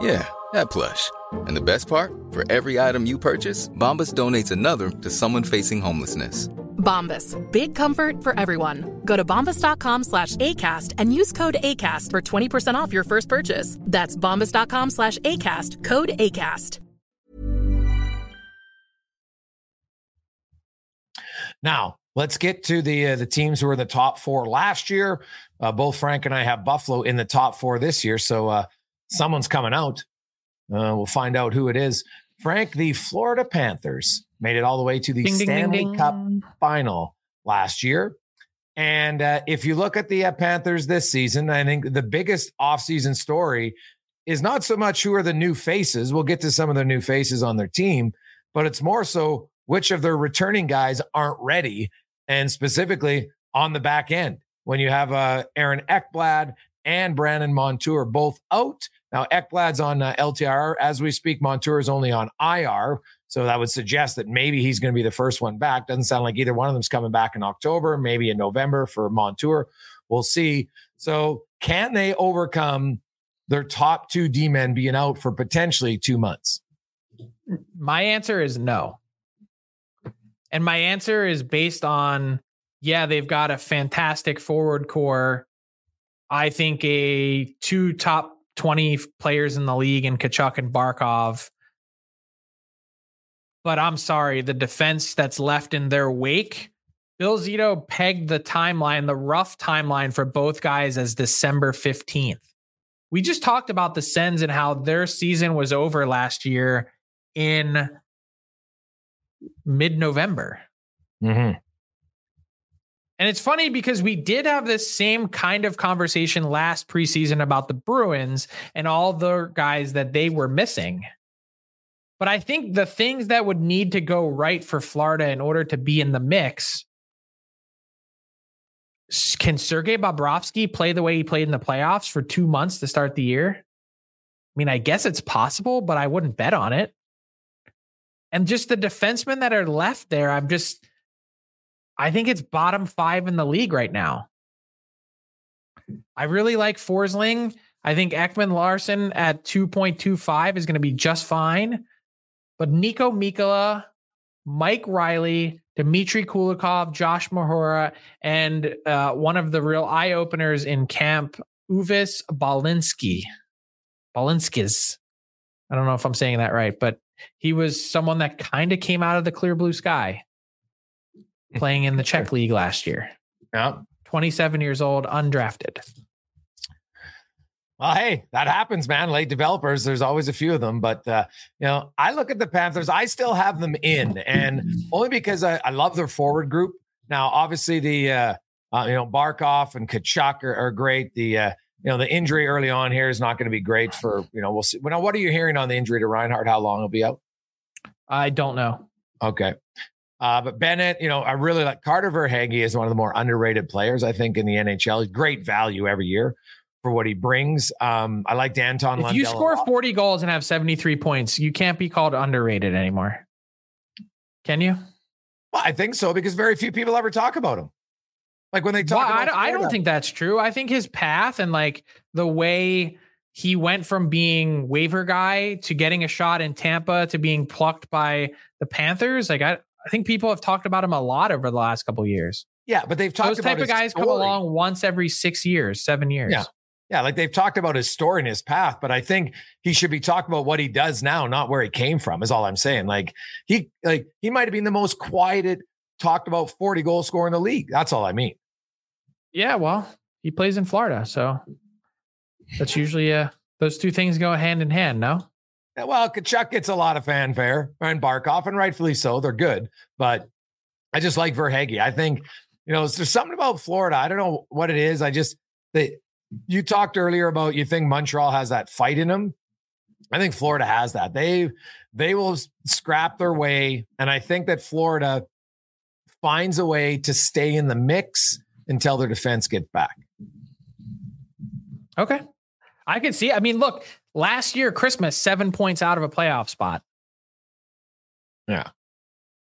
Yeah, that plush. And the best part, for every item you purchase, Bombas donates another to someone facing homelessness. Bombas, big comfort for everyone. Go to bombas.com slash ACAST and use code ACAST for 20% off your first purchase. That's bombas.com slash ACAST, code ACAST. Now, let's get to the uh, the teams who were in the top four last year. Uh, both Frank and I have Buffalo in the top four this year, so uh, someone's coming out. Uh, we'll find out who it is. Frank, the Florida Panthers made it all the way to the Ding, ding, ding, Stanley ding. Cup final last year. And uh, if you look at the uh, Panthers this season, I think the biggest offseason story is not so much who are the new faces. We'll get to some of the new faces on their team, but it's more so which of their returning guys aren't ready, and specifically on the back end when you have uh, Aaron Ekblad and Brandon Montour both out. Now Ekblad's on uh, LTIR as we speak. Montour is only on IR, so that would suggest that maybe he's going to be the first one back. Doesn't sound like either one of them's coming back in October, maybe in November for Montour. We'll see. So can they overcome their top two D men being out for potentially two months? My answer is no. And my answer is based on yeah, they've got a fantastic forward core. I think a two top 20 players in the league in Tkachuk and Barkov. But I'm sorry, the defense that's left in their wake, Bill Zito pegged the timeline, the rough timeline for both guys as December 15th. We just talked about the Sens and how their season was over last year in mid November. Mm-hmm. And it's funny because we did have this same kind of conversation last preseason about the Bruins and all the guys that they were missing. But I think the things that would need to go right for Florida in order to be in the mix can Sergei Bobrovsky play the way he played in the playoffs for two months to start the year? I mean, I guess it's possible, but I wouldn't bet on it. And just the defensemen that are left there, I'm just, I think it's bottom five in the league right now. I really like Forsling. I think Ekman-Larsson at 2.25 is going to be just fine. But Niko Mikkola, Mike Reilly, Dmitry Kulikov, Josh Mahura, and uh, one of the real eye openers in camp, Uvis Balinski. Balinskis. I don't know if I'm saying that right, but he was someone that kind of came out of the clear blue sky playing in the Czech league last year. Yeah. 27 years old, undrafted. Well, hey, that happens, man. Late developers, there's always a few of them. But, uh, you know, I look at the Panthers, I still have them in, and only because I, I love their forward group. Now, obviously, the, uh, uh, you know, Barkov and Tkachuk are, are great. The, uh, you know, the injury early on here is not going to be great for, you know, we'll see. Now, what are you hearing on the injury to Reinhart? How long he'll be out? I don't know. Okay. Uh, but Bennett, you know, I really like Carter Verhaeghe is one of the more underrated players, I think, in the NHL. He's great value every year for what he brings. Um, I liked Anton. If you Lundell a score 40 goals and have 73 points, you can't be called underrated anymore. Can you? Well, I think so because very few people ever talk about him. Like when they talk Well, I, don't- I don't think that's true. I think his path and like the way he went from being waiver guy to getting a shot in Tampa to being plucked by the Panthers, like I, I think people have talked about him a lot over the last couple of years. Yeah, but they've talked Those about type of guys come story. along once every six years, seven years. Yeah. Yeah, like they've talked about his story and his path, but I think he should be talking about what he does now, not where he came from. Is all I'm saying. Like he, like he might have been the most quieted, talked about 40 goal scorer in the league. That's all I mean. Yeah, well, he plays in Florida, so that's usually uh those two things go hand in hand, no? Well, Tkachuk gets a lot of fanfare and Barkov, and rightfully so. They're good, but I just like Verhaeghe. I think you know there's something about Florida. I don't know what it is. I just they. You talked earlier about you think Montreal has that fight in them. I think Florida has that. They they will scrap their way, and I think that Florida finds a way to stay in the mix until their defense gets back. Okay. I can see. I mean, look, last year, Christmas, seven points out of a playoff spot. Yeah.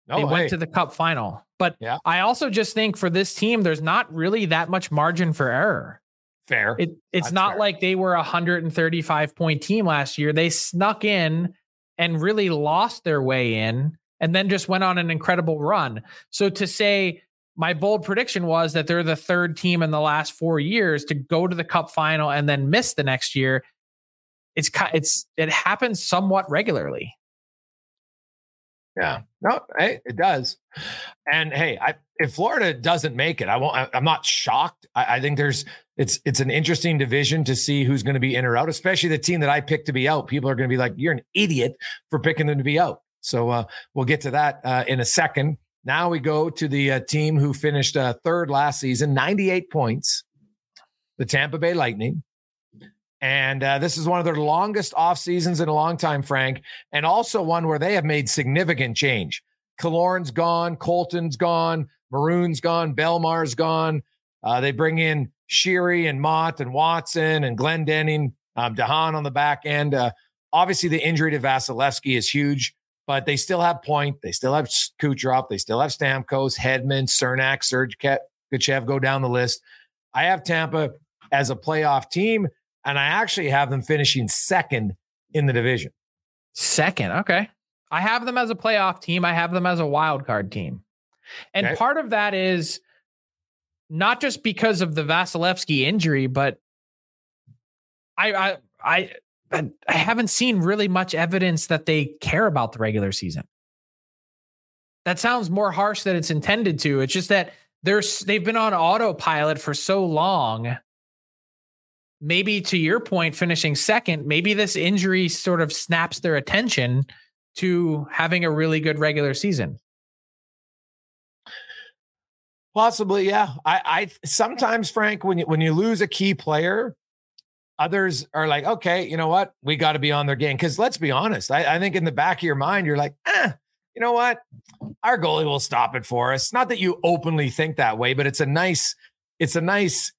they went to the cup final. But Yeah. I also just think for this team, there's not really that much margin for error. fair. It, it's That's not fair. like they were a 135 point team last year. They snuck in and really lost their way in and then just went on an incredible run. So to say my bold prediction was that they're the third team in the last four years to go to the cup final and then miss the next year. It's it's it happens somewhat regularly. Yeah. No, hey, it does. And hey, I, if Florida doesn't make it, I won't. I, am not shocked. I, I, think there's it's it's an interesting division to see who's going to be in or out, especially the team that I picked to be out. People are going to be like, "You're an idiot for picking them to be out." So uh, we'll get to that uh, in a second. Now we go to the uh, team who finished uh, third last season, 98 points, the Tampa Bay Lightning. And uh, this is one of their longest off seasons in a long time, Frank, and also one where they have made significant change. Killorn's gone, Colton's gone, Maroon's gone, Bellemare's gone. Uh, they bring in Sheary and Motte and Watson and Glendening, um, DeHaan on the back end. Uh, obviously, the injury to Vasilevskiy is huge, but they still have Point. They still have Kucherov. They still have Stamkos, Hedman, Cernak, Sergachev. Go down the list. I have Tampa as a playoff team, and I actually have them finishing second in the division. Second, okay. I have them as a playoff team. I have them as a wild card team. And okay. part of that is not just because of the Vasilevskiy injury, but I, I I I haven't seen really much evidence that they care about the regular season. That sounds more harsh than it's intended to. It's just that there's they've been on autopilot for so long. Maybe to your point, finishing second, maybe this injury sort of snaps their attention to having a really good regular season. Possibly, yeah. I, I sometimes, Frank, when you when you lose a key player, others are like, okay, you know what, we got to be on their game. Because let's be honest, I, I, think in the back of your mind, you're like, eh, you know what, our goalie will stop it for us. Not that you openly think that way, but it's a nice, it's a nice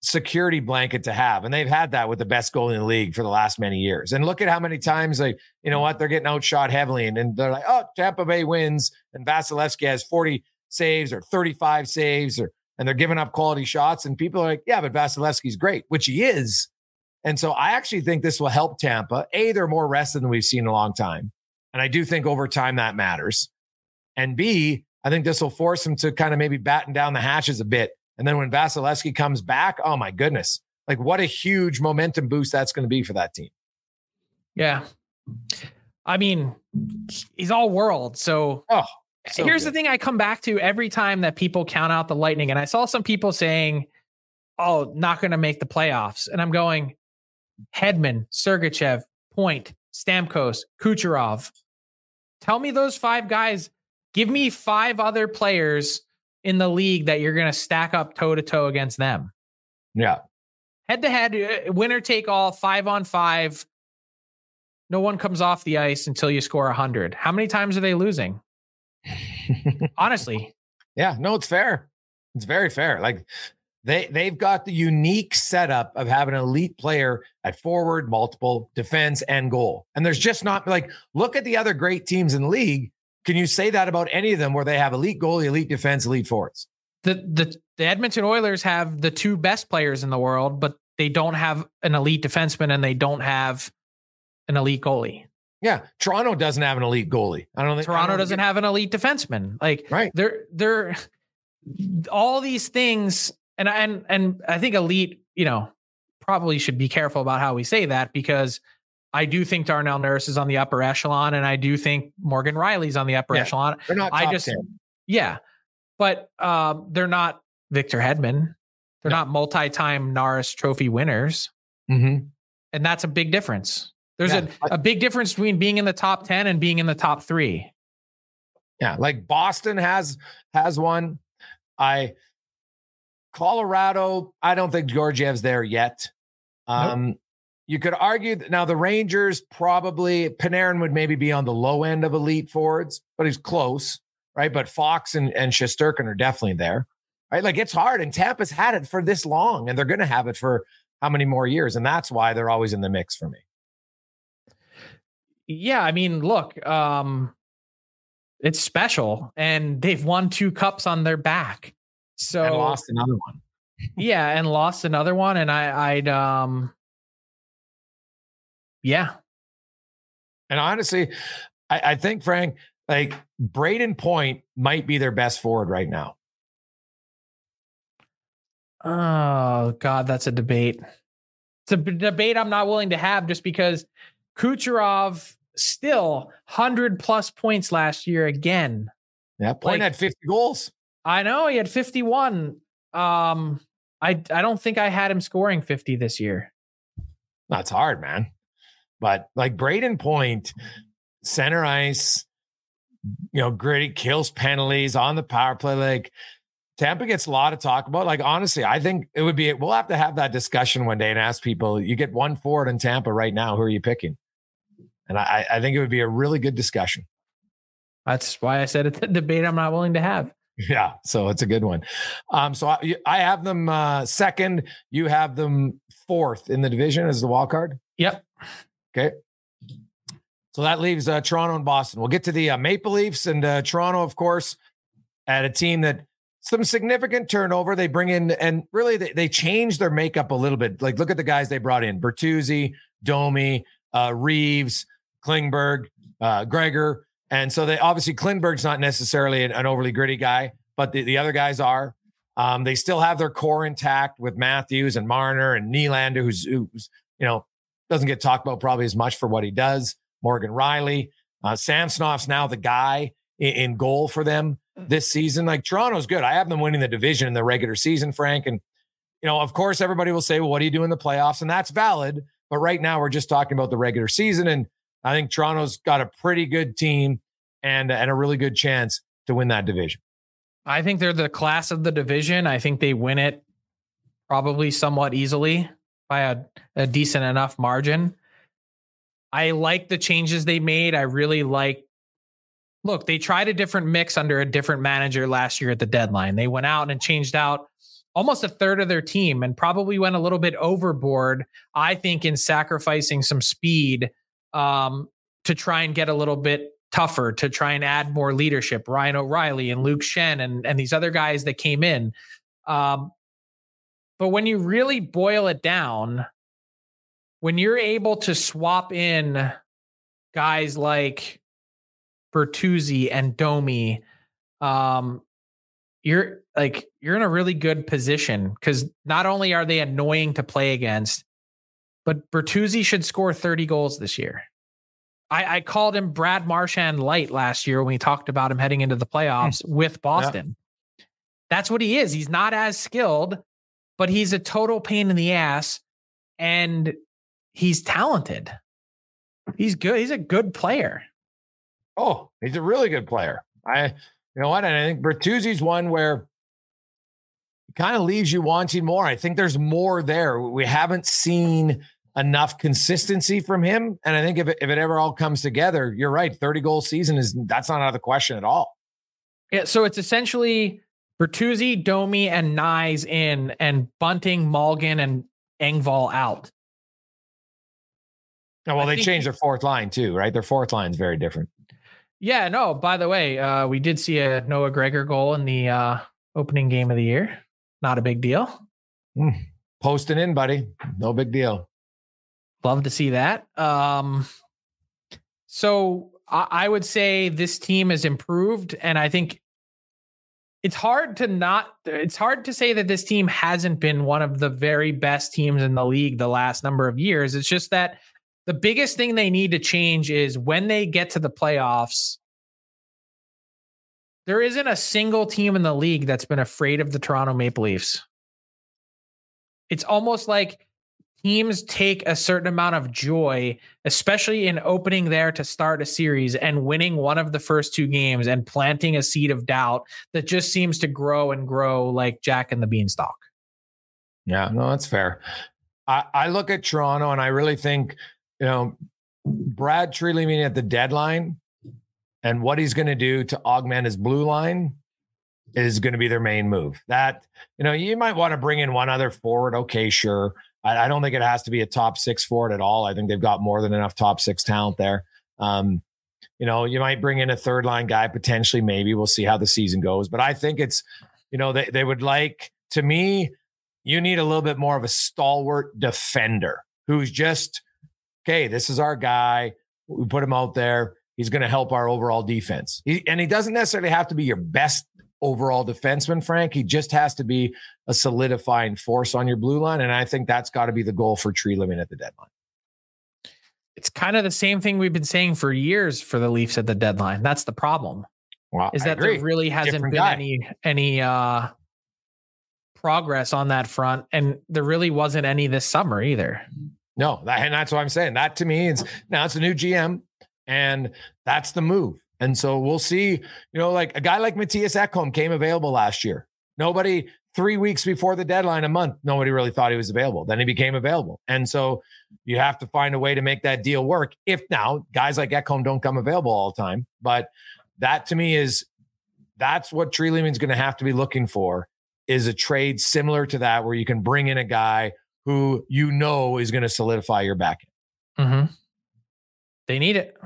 security blanket to have. And they've had that with the best goalie in the league for the last many years. And look at how many times they, you know what, they're getting outshot heavily, and, and they're like, oh, Tampa Bay wins, and Vasilevskiy has 40 saves or 35 saves or and they're giving up quality shots. And people are like, yeah, but Vasilevskiy's great, which he is. And so I actually think this will help Tampa. A, they're more rested than we've seen in a long time. And I do think over time that matters. And B, I think this will force them to kind of maybe batten down the hatches a bit. And then when Vasilevskiy comes back, oh my goodness, like what a huge momentum boost that's going to be for that team. Yeah. I mean, he's all world. So, oh, so Here's good. the thing I come back to every time that people count out the Lightning. And I saw some people saying, oh, not going to make the playoffs. And I'm going, Hedman, Sergachev, Point, Stamkos, Kucherov. Tell me those five guys. Give me five other players in the league that you're going to stack up toe to toe against them. Yeah. Head to head, uh, winner take all, five on five. No one comes off the ice until you score 100. How many times are they losing? Honestly. Yeah, no, it's fair. It's very fair. Like they they've got the unique setup of having an elite player at forward, multiple defense, and goal. And there's just not like look at the other great teams in the league. Can you say that about any of them where they have elite goalie, elite defense, elite forwards? The the the Edmonton Oilers have the two best players in the world, but they don't have an elite defenseman and they don't have an elite goalie. Yeah, Toronto doesn't have an elite goalie. I don't think Toronto don't doesn't have an elite defenseman. Like right, they're they're all these things, and and and I think elite, you know, probably should be careful about how we say that because I do think Darnell Nurse is on the upper echelon, and I do think Morgan Rielly's on the upper yeah, echelon. They're not. I just 10. yeah, but um, they're not Victor Hedman. They're no. not multi-time Norris Trophy winners, mm-hmm. and that's a big difference. There's yeah. a, a big difference between being in the top 10 and being in the top three. Yeah, like Boston has has one. I Colorado, I don't think Georgiev's there yet. Um, nope. You could argue that now the Rangers probably Panarin would maybe be on the low end of elite forwards, but he's close, right? But Fox and, and Shesterkin are definitely there, right? Like it's hard, and Tampa's had it for this long, and they're going to have it for how many more years, and that's why they're always in the mix for me yeah, I mean, look, um, it's special, and they've won two cups on their back. So and lost another one. yeah, and lost another one, and I, I'd, um, yeah. And honestly, I, I think Frank, like Brayden Point, might be their best forward right now. Oh God, that's a debate. It's a debate I'm not willing to have just because Kucherov still 100 plus points last year again. Yeah, Point like, had 50 goals. I know he had 51. Um, I I don't think I had him scoring 50 this year. That's hard, man. But like Brayden Point, center ice, you know, gritty kills penalties on the power play. Like Tampa gets a lot of talk about. Like honestly, I think it would be. We'll have to have that discussion one day and ask people. You get one forward in Tampa right now. Who are you picking? And I, I think it would be a really good discussion. That's why I said it's a debate I'm not willing to have. Yeah, so it's a good one. Um, so I, I have them uh, second. You have them fourth in the division as the wild card. Yep. Okay. So that leaves uh, Toronto and Boston. We'll get to the uh, Maple Leafs and uh, Toronto, of course, at a team that some significant turnover. They bring in and really they, they change their makeup a little bit. Like look at the guys they brought in: Bertuzzi, Domi, uh, Reaves, Klingberg, uh, Gregor. And so they obviously Klingberg's not necessarily an, an overly gritty guy, but the, the other guys are. Um, they still have their core intact with Matthews and Marner and Nylander, who's, who's you know doesn't get talked about probably as much for what he does. Morgan Rielly, uh, Samsonov's now the guy in, in goal for them this season. Like Toronto's good. I have them winning the division in the regular season, Frank. And you know, of course, everybody will say, "Well, what do you do in the playoffs?" And that's valid. But right now, we're just talking about the regular season, and I think Toronto's got a pretty good team and and a really good chance to win that division. I think they're the class of the division. I think they win it probably somewhat easily by a, a decent enough margin. I like the changes they made. I really like look, they tried a different mix under a different manager last year at the deadline. They went out and changed out almost a third of their team and probably went a little bit overboard, I think, in sacrificing some speed um, to try and get a little bit tougher, to try and add more leadership. Ryan O'Reilly and Luke Schenn and, and these other guys that came in. Um, but when you really boil it down, when you're able to swap in guys like Bertuzzi and Domi, um, you're like you're in a really good position because not only are they annoying to play against, but Bertuzzi should score 30 goals this year. I, I called him Brad Marchand light last year when we talked about him heading into the playoffs with Boston. Yeah. That's what he is. He's not as skilled, but he's a total pain in the ass and he's talented. He's good. He's a good player. Oh, he's a really good player. I, you know what? And I think Bertuzzi's one where it kind of leaves you wanting more. I think there's more there. We haven't seen enough consistency from him. And I think if it, if it ever all comes together, you're right. 30 goal season is that's not out of the question at all. Yeah. So it's essentially Bertuzzi, Domi, and Knies in, and Bunting, Malgin, and Engvall out. Oh, well, I they changed their fourth line too, right? Their fourth line is very different. Yeah, no, by the way, uh, we did see a Noah Gregor goal in the uh, opening game of the year. Not a big deal. Mm, posting in, buddy. No big deal. Love to see that. Um, so I, I would say this team has improved, and I think it's hard to not it's hard to say that this team hasn't been one of the very best teams in the league the last number of years. It's just that the biggest thing they need to change is when they get to the playoffs, there isn't a single team in the league that's been afraid of the Toronto Maple Leafs. It's almost like teams take a certain amount of joy, especially in opening there to start a series and winning one of the first two games and planting a seed of doubt that just seems to grow and grow like Jack and the Beanstalk. Yeah, no, that's fair. I, I look at Toronto and I really think, you know, Brad Treliving at the deadline and what he's going to do to augment his blue line is going to be their main move. That, you know, you might want to bring in one other forward. Okay, sure. I, I, don't think it has to be a top six for it at all. I think they've got more than enough top six talent there. Um, you know, you might bring in a third line guy potentially, maybe. We'll see how the season goes. But I think it's, you know, they, they would like, to me, you need a little bit more of a stalwart defender who's just, okay, this is our guy. We put him out there he's going to help our overall defense. He, and he doesn't necessarily have to be your best overall defenseman, Frank. He just has to be a solidifying force on your blue line. And I think that's got to be the goal for Treliving at the deadline. it's kind of the same thing we've been saying for years for the Leafs at the deadline. That's the problem. Well, is I that agree. there really hasn't Different been guy. any any uh progress on that front and there really wasn't any this summer either. No, that, and that's what I'm saying. That to me is now it's a new GM, and that's the move. And so we'll see. You know, like a guy like Matthias Ekholm came available last year. Nobody three weeks before the deadline, a month, nobody really thought he was available. Then he became available, and so you have to find a way to make that deal work. If now guys like Ekholm don't come available all the time, but that to me is that's what Treliving's going to have to be looking for is a trade similar to that where you can bring in a guy who you know is going to solidify your back end. Mm-hmm. They need it.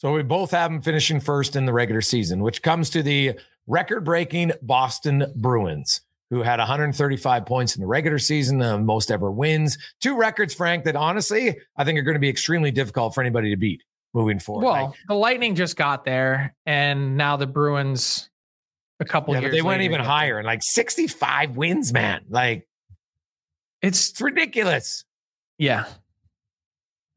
So we both have them finishing first in the regular season, which comes to the record breaking Boston Bruins, who had 135 points in the regular season, the most ever wins. Two records, Frank, that honestly I think are going to be extremely difficult for anybody to beat moving forward. Well, Like, the Lightning just got there, and now the Bruins a couple yeah, years. they went even higher and like 65 wins, man. Like It's it's ridiculous. yeah.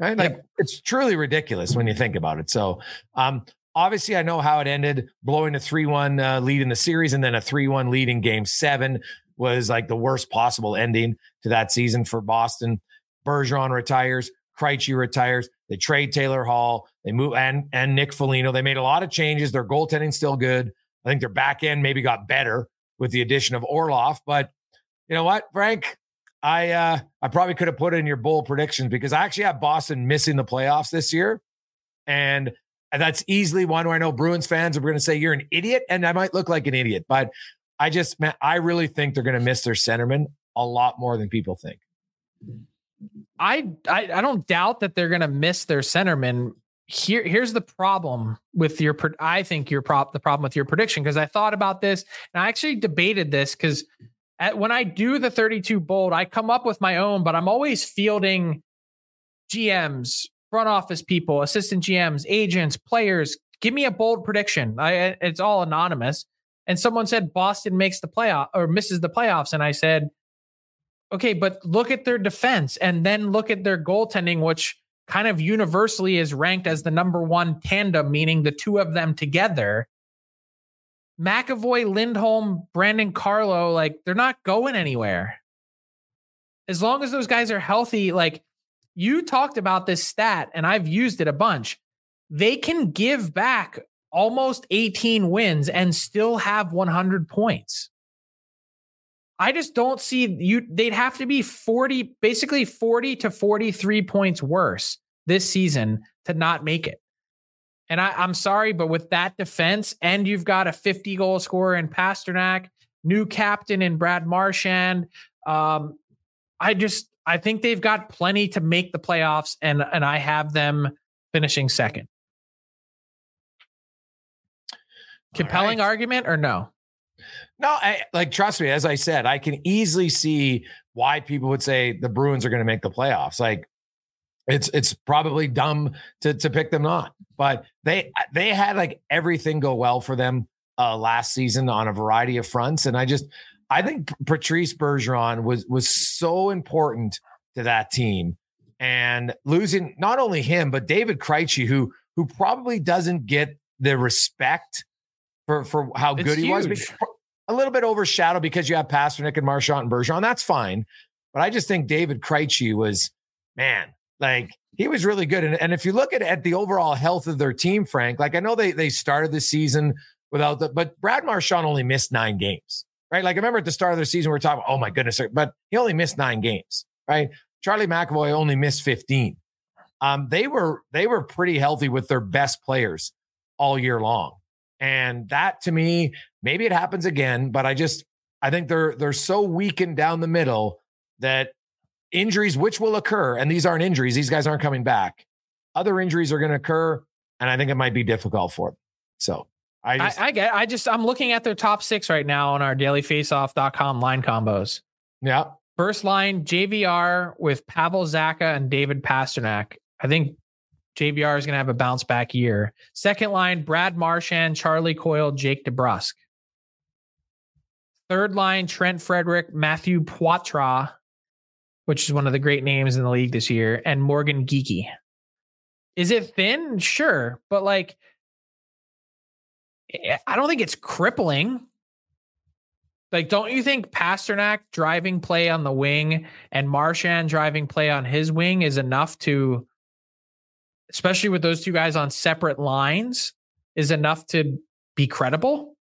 Right? Like it's truly ridiculous when you think about it. So, um, obviously, I know how it ended. Blowing a three-one uh, lead in the series and then a three-one lead in Game Seven was like the worst possible ending to that season for Boston. Bergeron retires, Krejci retires. They trade Taylor Hall. They move and and Nick Foligno. They made a lot of changes. Their goaltending still good. I think their back end maybe got better with the addition of Orlov. But you know what, Frank? I uh I probably could have put in your bold predictions because I actually have Boston missing the playoffs this year. And that's easily one where I know Bruins fans are going to say you're an idiot, and I might look like an idiot, but I just man, I really think they're going to miss their centerman a lot more than people think. I, I I don't doubt that they're going to miss their centerman. Here here's the problem with your I think your prop the problem with your prediction because I thought about this and I actually debated this because when I do the 32 bold I come up with my own but I'm always fielding GMs, front office people, assistant GMs, agents, players. Give me a bold prediction. I it's all anonymous. And someone said Boston makes the playoff or misses the playoffs and I said okay, but look at their defense and then look at their goaltending, which kind of universally is ranked as the number one tandem, meaning the two of them together. McAvoy, Lindholm, Brandon Carlo, like they're not going anywhere. As long as those guys are healthy, like you talked about this stat and I've used it a bunch. They can give back almost 18 wins and still have 100 points. I just don't see you. They'd have to be 40, basically 40 to 43 points worse this season to not make it. And I, I'm sorry, but with that defense, and you've got a 50 goal scorer in Pastrnak, new captain in Brad Marchand, um, I just I think they've got plenty to make the playoffs, and and I have them finishing second. Compelling right. argument or no? No, I, like trust me, as I said, I can easily see why people would say the Bruins are going to make the playoffs. Like it's it's probably dumb to to pick them not, but they they had like everything go well for them uh last season on a variety of fronts, and I just I think Patrice Bergeron was was so important to that team, and losing not only him but David Krejci, who who probably doesn't get the respect for for how It's good he was. huge. because- A little bit overshadowed because you have Pastrnak and Marchand and Bergeron. That's fine, but I just think David Krejci was man, like he was really good. And, and if you look at, at the overall health of their team, Frank, like I know they they started the season without the, but Brad Marchand only missed nine games, right? Like I remember at the start of the season we are talking, oh my goodness, but he only missed nine games, right? Charlie McAvoy only missed fifteen. Um, they were they were pretty healthy with their best players all year long. And that to me, maybe it happens again, but I just I think they're they're so weakened down the middle that injuries, which will occur, and these aren't injuries, these guys aren't coming back. Other injuries are going to occur, and I think it might be difficult for them. So I I, just I get. I just I'm looking at their top six right now on our dailyfaceoff.com line combos. yeah. First line JVR with Pavel Zacha and David Pastrnak. I think JVR is going to have a bounce back year. Second line Brad Marchand, Charlie Coyle, Jake DeBrusk. Third line Trent Frederic, Matthew Poitras, which is one of the great names in the league this year, and Morgan Geekie. Is it thin? Sure. But like, eh, I don't think it's crippling. Like, don't you think Pastrnak driving play on the wing and Marchand driving play on his wing is enough to, especially with those two guys on separate lines, is enough to be credible?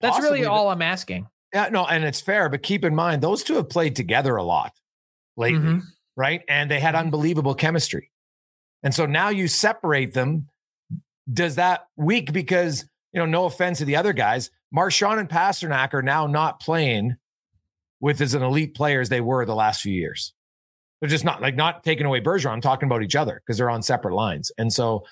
That's Possibly, really all I'm asking. Yeah, no, and it's fair, but keep in mind those two have played together a lot lately, mm-hmm. right? And they had unbelievable chemistry. And so now you separate them. Does that weak because, you know, no offense to the other guys, Marchand and Pastrnak are now not playing with as an elite player as they were the last few years. They're just not like not taking away Bergeron. I'm talking about each other because they're on separate lines. And so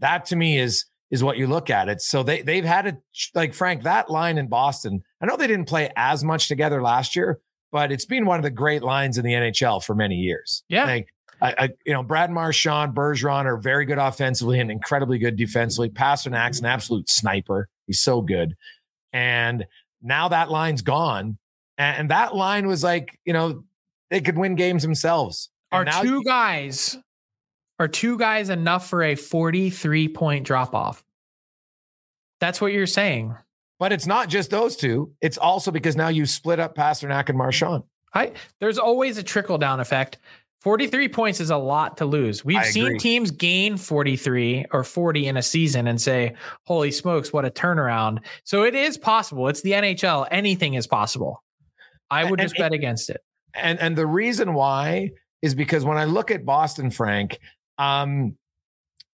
that to me is is what you look at. It so they they've had it like Frank that line in Boston. I know they didn't play as much together last year, but it's been one of the great lines in the NHL for many years. Yeah, like I, I, you know, Brad Marchand, Bergeron are very good offensively and incredibly good defensively. Pastrnak's an absolute sniper. He's so good. And now that line's gone. And that line was like, you know, they could win games themselves. Are two you- guys are two guys enough for a 43 point drop off? That's what you're saying. But it's not just those two. It's also because now you split up Pastrnak and Marchand. I there's always a trickle down effect. 43 points is a lot to lose. We've seen teams gain 43 or 40 in a season and say, holy smokes, what a turnaround. So it is possible. It's the NHL. Anything is possible. I would and, just and, bet against it. And and the reason why is because when I look at Boston, Frank, um,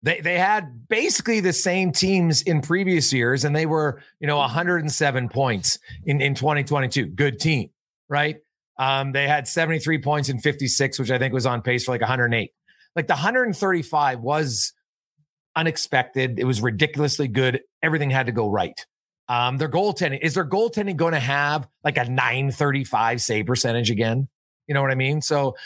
they they had basically the same teams in previous years, and they were, you know, 107 points in, in 2022. Good team, right? Um, they had 73 points in 56, which I think was on pace for like 108. Like the 135 was unexpected. It was ridiculously good. Everything had to go right. Um, their goaltending is their goaltending going to have like a 935 save percentage again? You know what I mean? So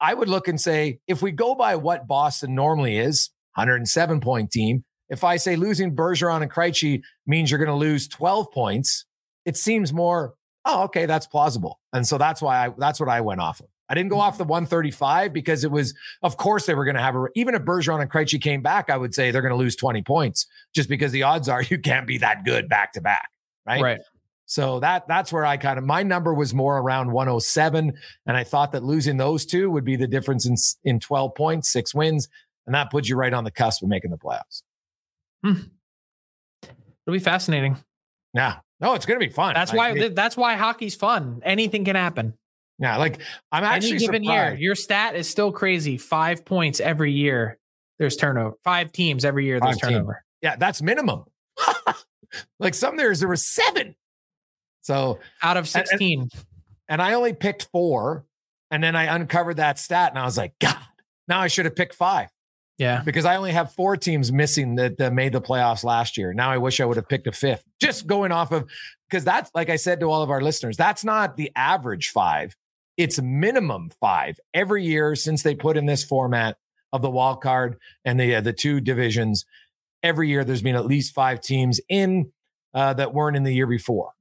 I would look and say, if we go by what Boston normally is, 107 point team, if I say losing Bergeron and Krejci means you're going to lose 12 points, it seems more oh, okay, that's plausible. And so that's why I, that's what I went off of. I didn't go off the 135 because it was, of course, they were going to have a, even if Bergeron and Krejci came back, I would say they're going to lose 20 points just because the odds are you can't be that good back to back. Right. Right. So that that's where I kind of my number was more around 107, and I thought that losing those two would be the difference in in 12 points, six wins, and that puts you right on the cusp of making the playoffs. Hmm. It'll be fascinating. Yeah, no, it's going to be fun. That's why. It, that's why hockey's fun. Anything can happen. Yeah, like I'm actually any given surprised. year, your stat is still crazy. Five points every year. There's turnover. Five teams every year. There's Five turnover. Team. Yeah, that's minimum. like some years there were seven. So out of sixteen, and, and I only picked four, and then I uncovered that stat, and I was like, God, now I should have picked five. Yeah. Because I only have four teams missing that, that made the playoffs last year. Now I wish I would have picked a fifth, just going off of, because that's like I said to all of our listeners, that's not the average five. It's minimum five every year since they put in this format of the wild card and the uh, the two divisions. Every year, there's been at least five teams in uh, that weren't in the year before,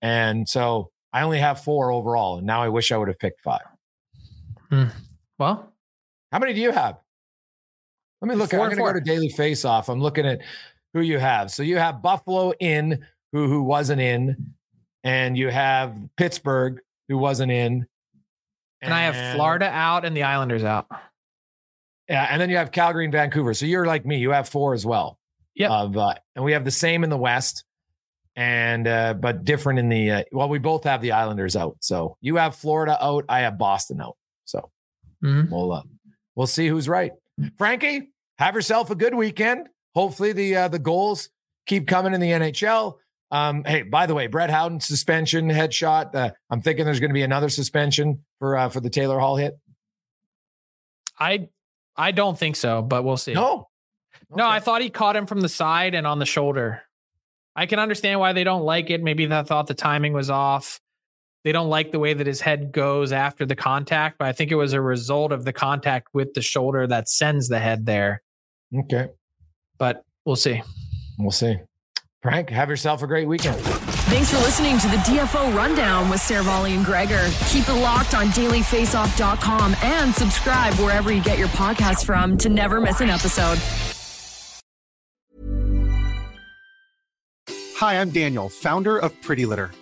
and so I only have four overall. And now I wish I would have picked five. Hmm. Well, how many do you have? Let me look. Four I'm going to go to daily face off. I'm looking at who you have. So you have Buffalo in, who who wasn't in, and you have Pittsburgh, who wasn't in, and, and I have Florida out and the Islanders out. Yeah, and then you have Calgary and Vancouver. So you're like me. You have four as well. Yeah. Of uh, and we have the same in the West, and uh, but different in the. Uh, well, we both have the Islanders out. So you have Florida out. I have Boston out. So mm-hmm. we'll uh, we'll see who's right. Frankie, have yourself a good weekend. Hopefully the uh, the goals keep coming in the NHL. Um, hey, by the way, Brett Howden suspension headshot. Uh, I'm thinking there's going to be another suspension for uh, for the Taylor Hall hit. I I don't think so, but we'll see. No, okay. no, I thought he caught him from the side and on the shoulder. I can understand why they don't like it. Maybe they thought the timing was off. They don't like the way that his head goes after the contact, but I think it was a result of the contact with the shoulder that sends the head there. Okay. But we'll see. We'll see. Frank, have yourself a great weekend. Thanks for listening to the DFO Rundown with Seravalli and Gregor. Keep it locked on dailyfaceoff.com and subscribe wherever you get your podcasts from to never miss an episode. Hi, I'm Daniel, founder of Pretty Litter.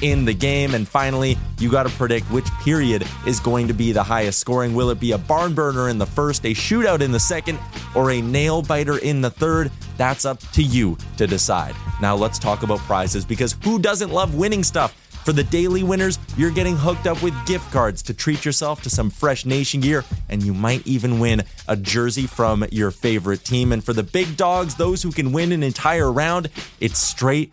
in the game. And finally, you got to predict which period is going to be the highest scoring. Will it be a barn burner in the first, a shootout in the second, or a nail biter in the third? That's up to you to decide. Now let's talk about prizes because who doesn't love winning stuff? For the daily winners, you're getting hooked up with gift cards to treat yourself to some fresh nation gear, and you might even win a jersey from your favorite team. And for the big dogs, those who can win an entire round, it's straight,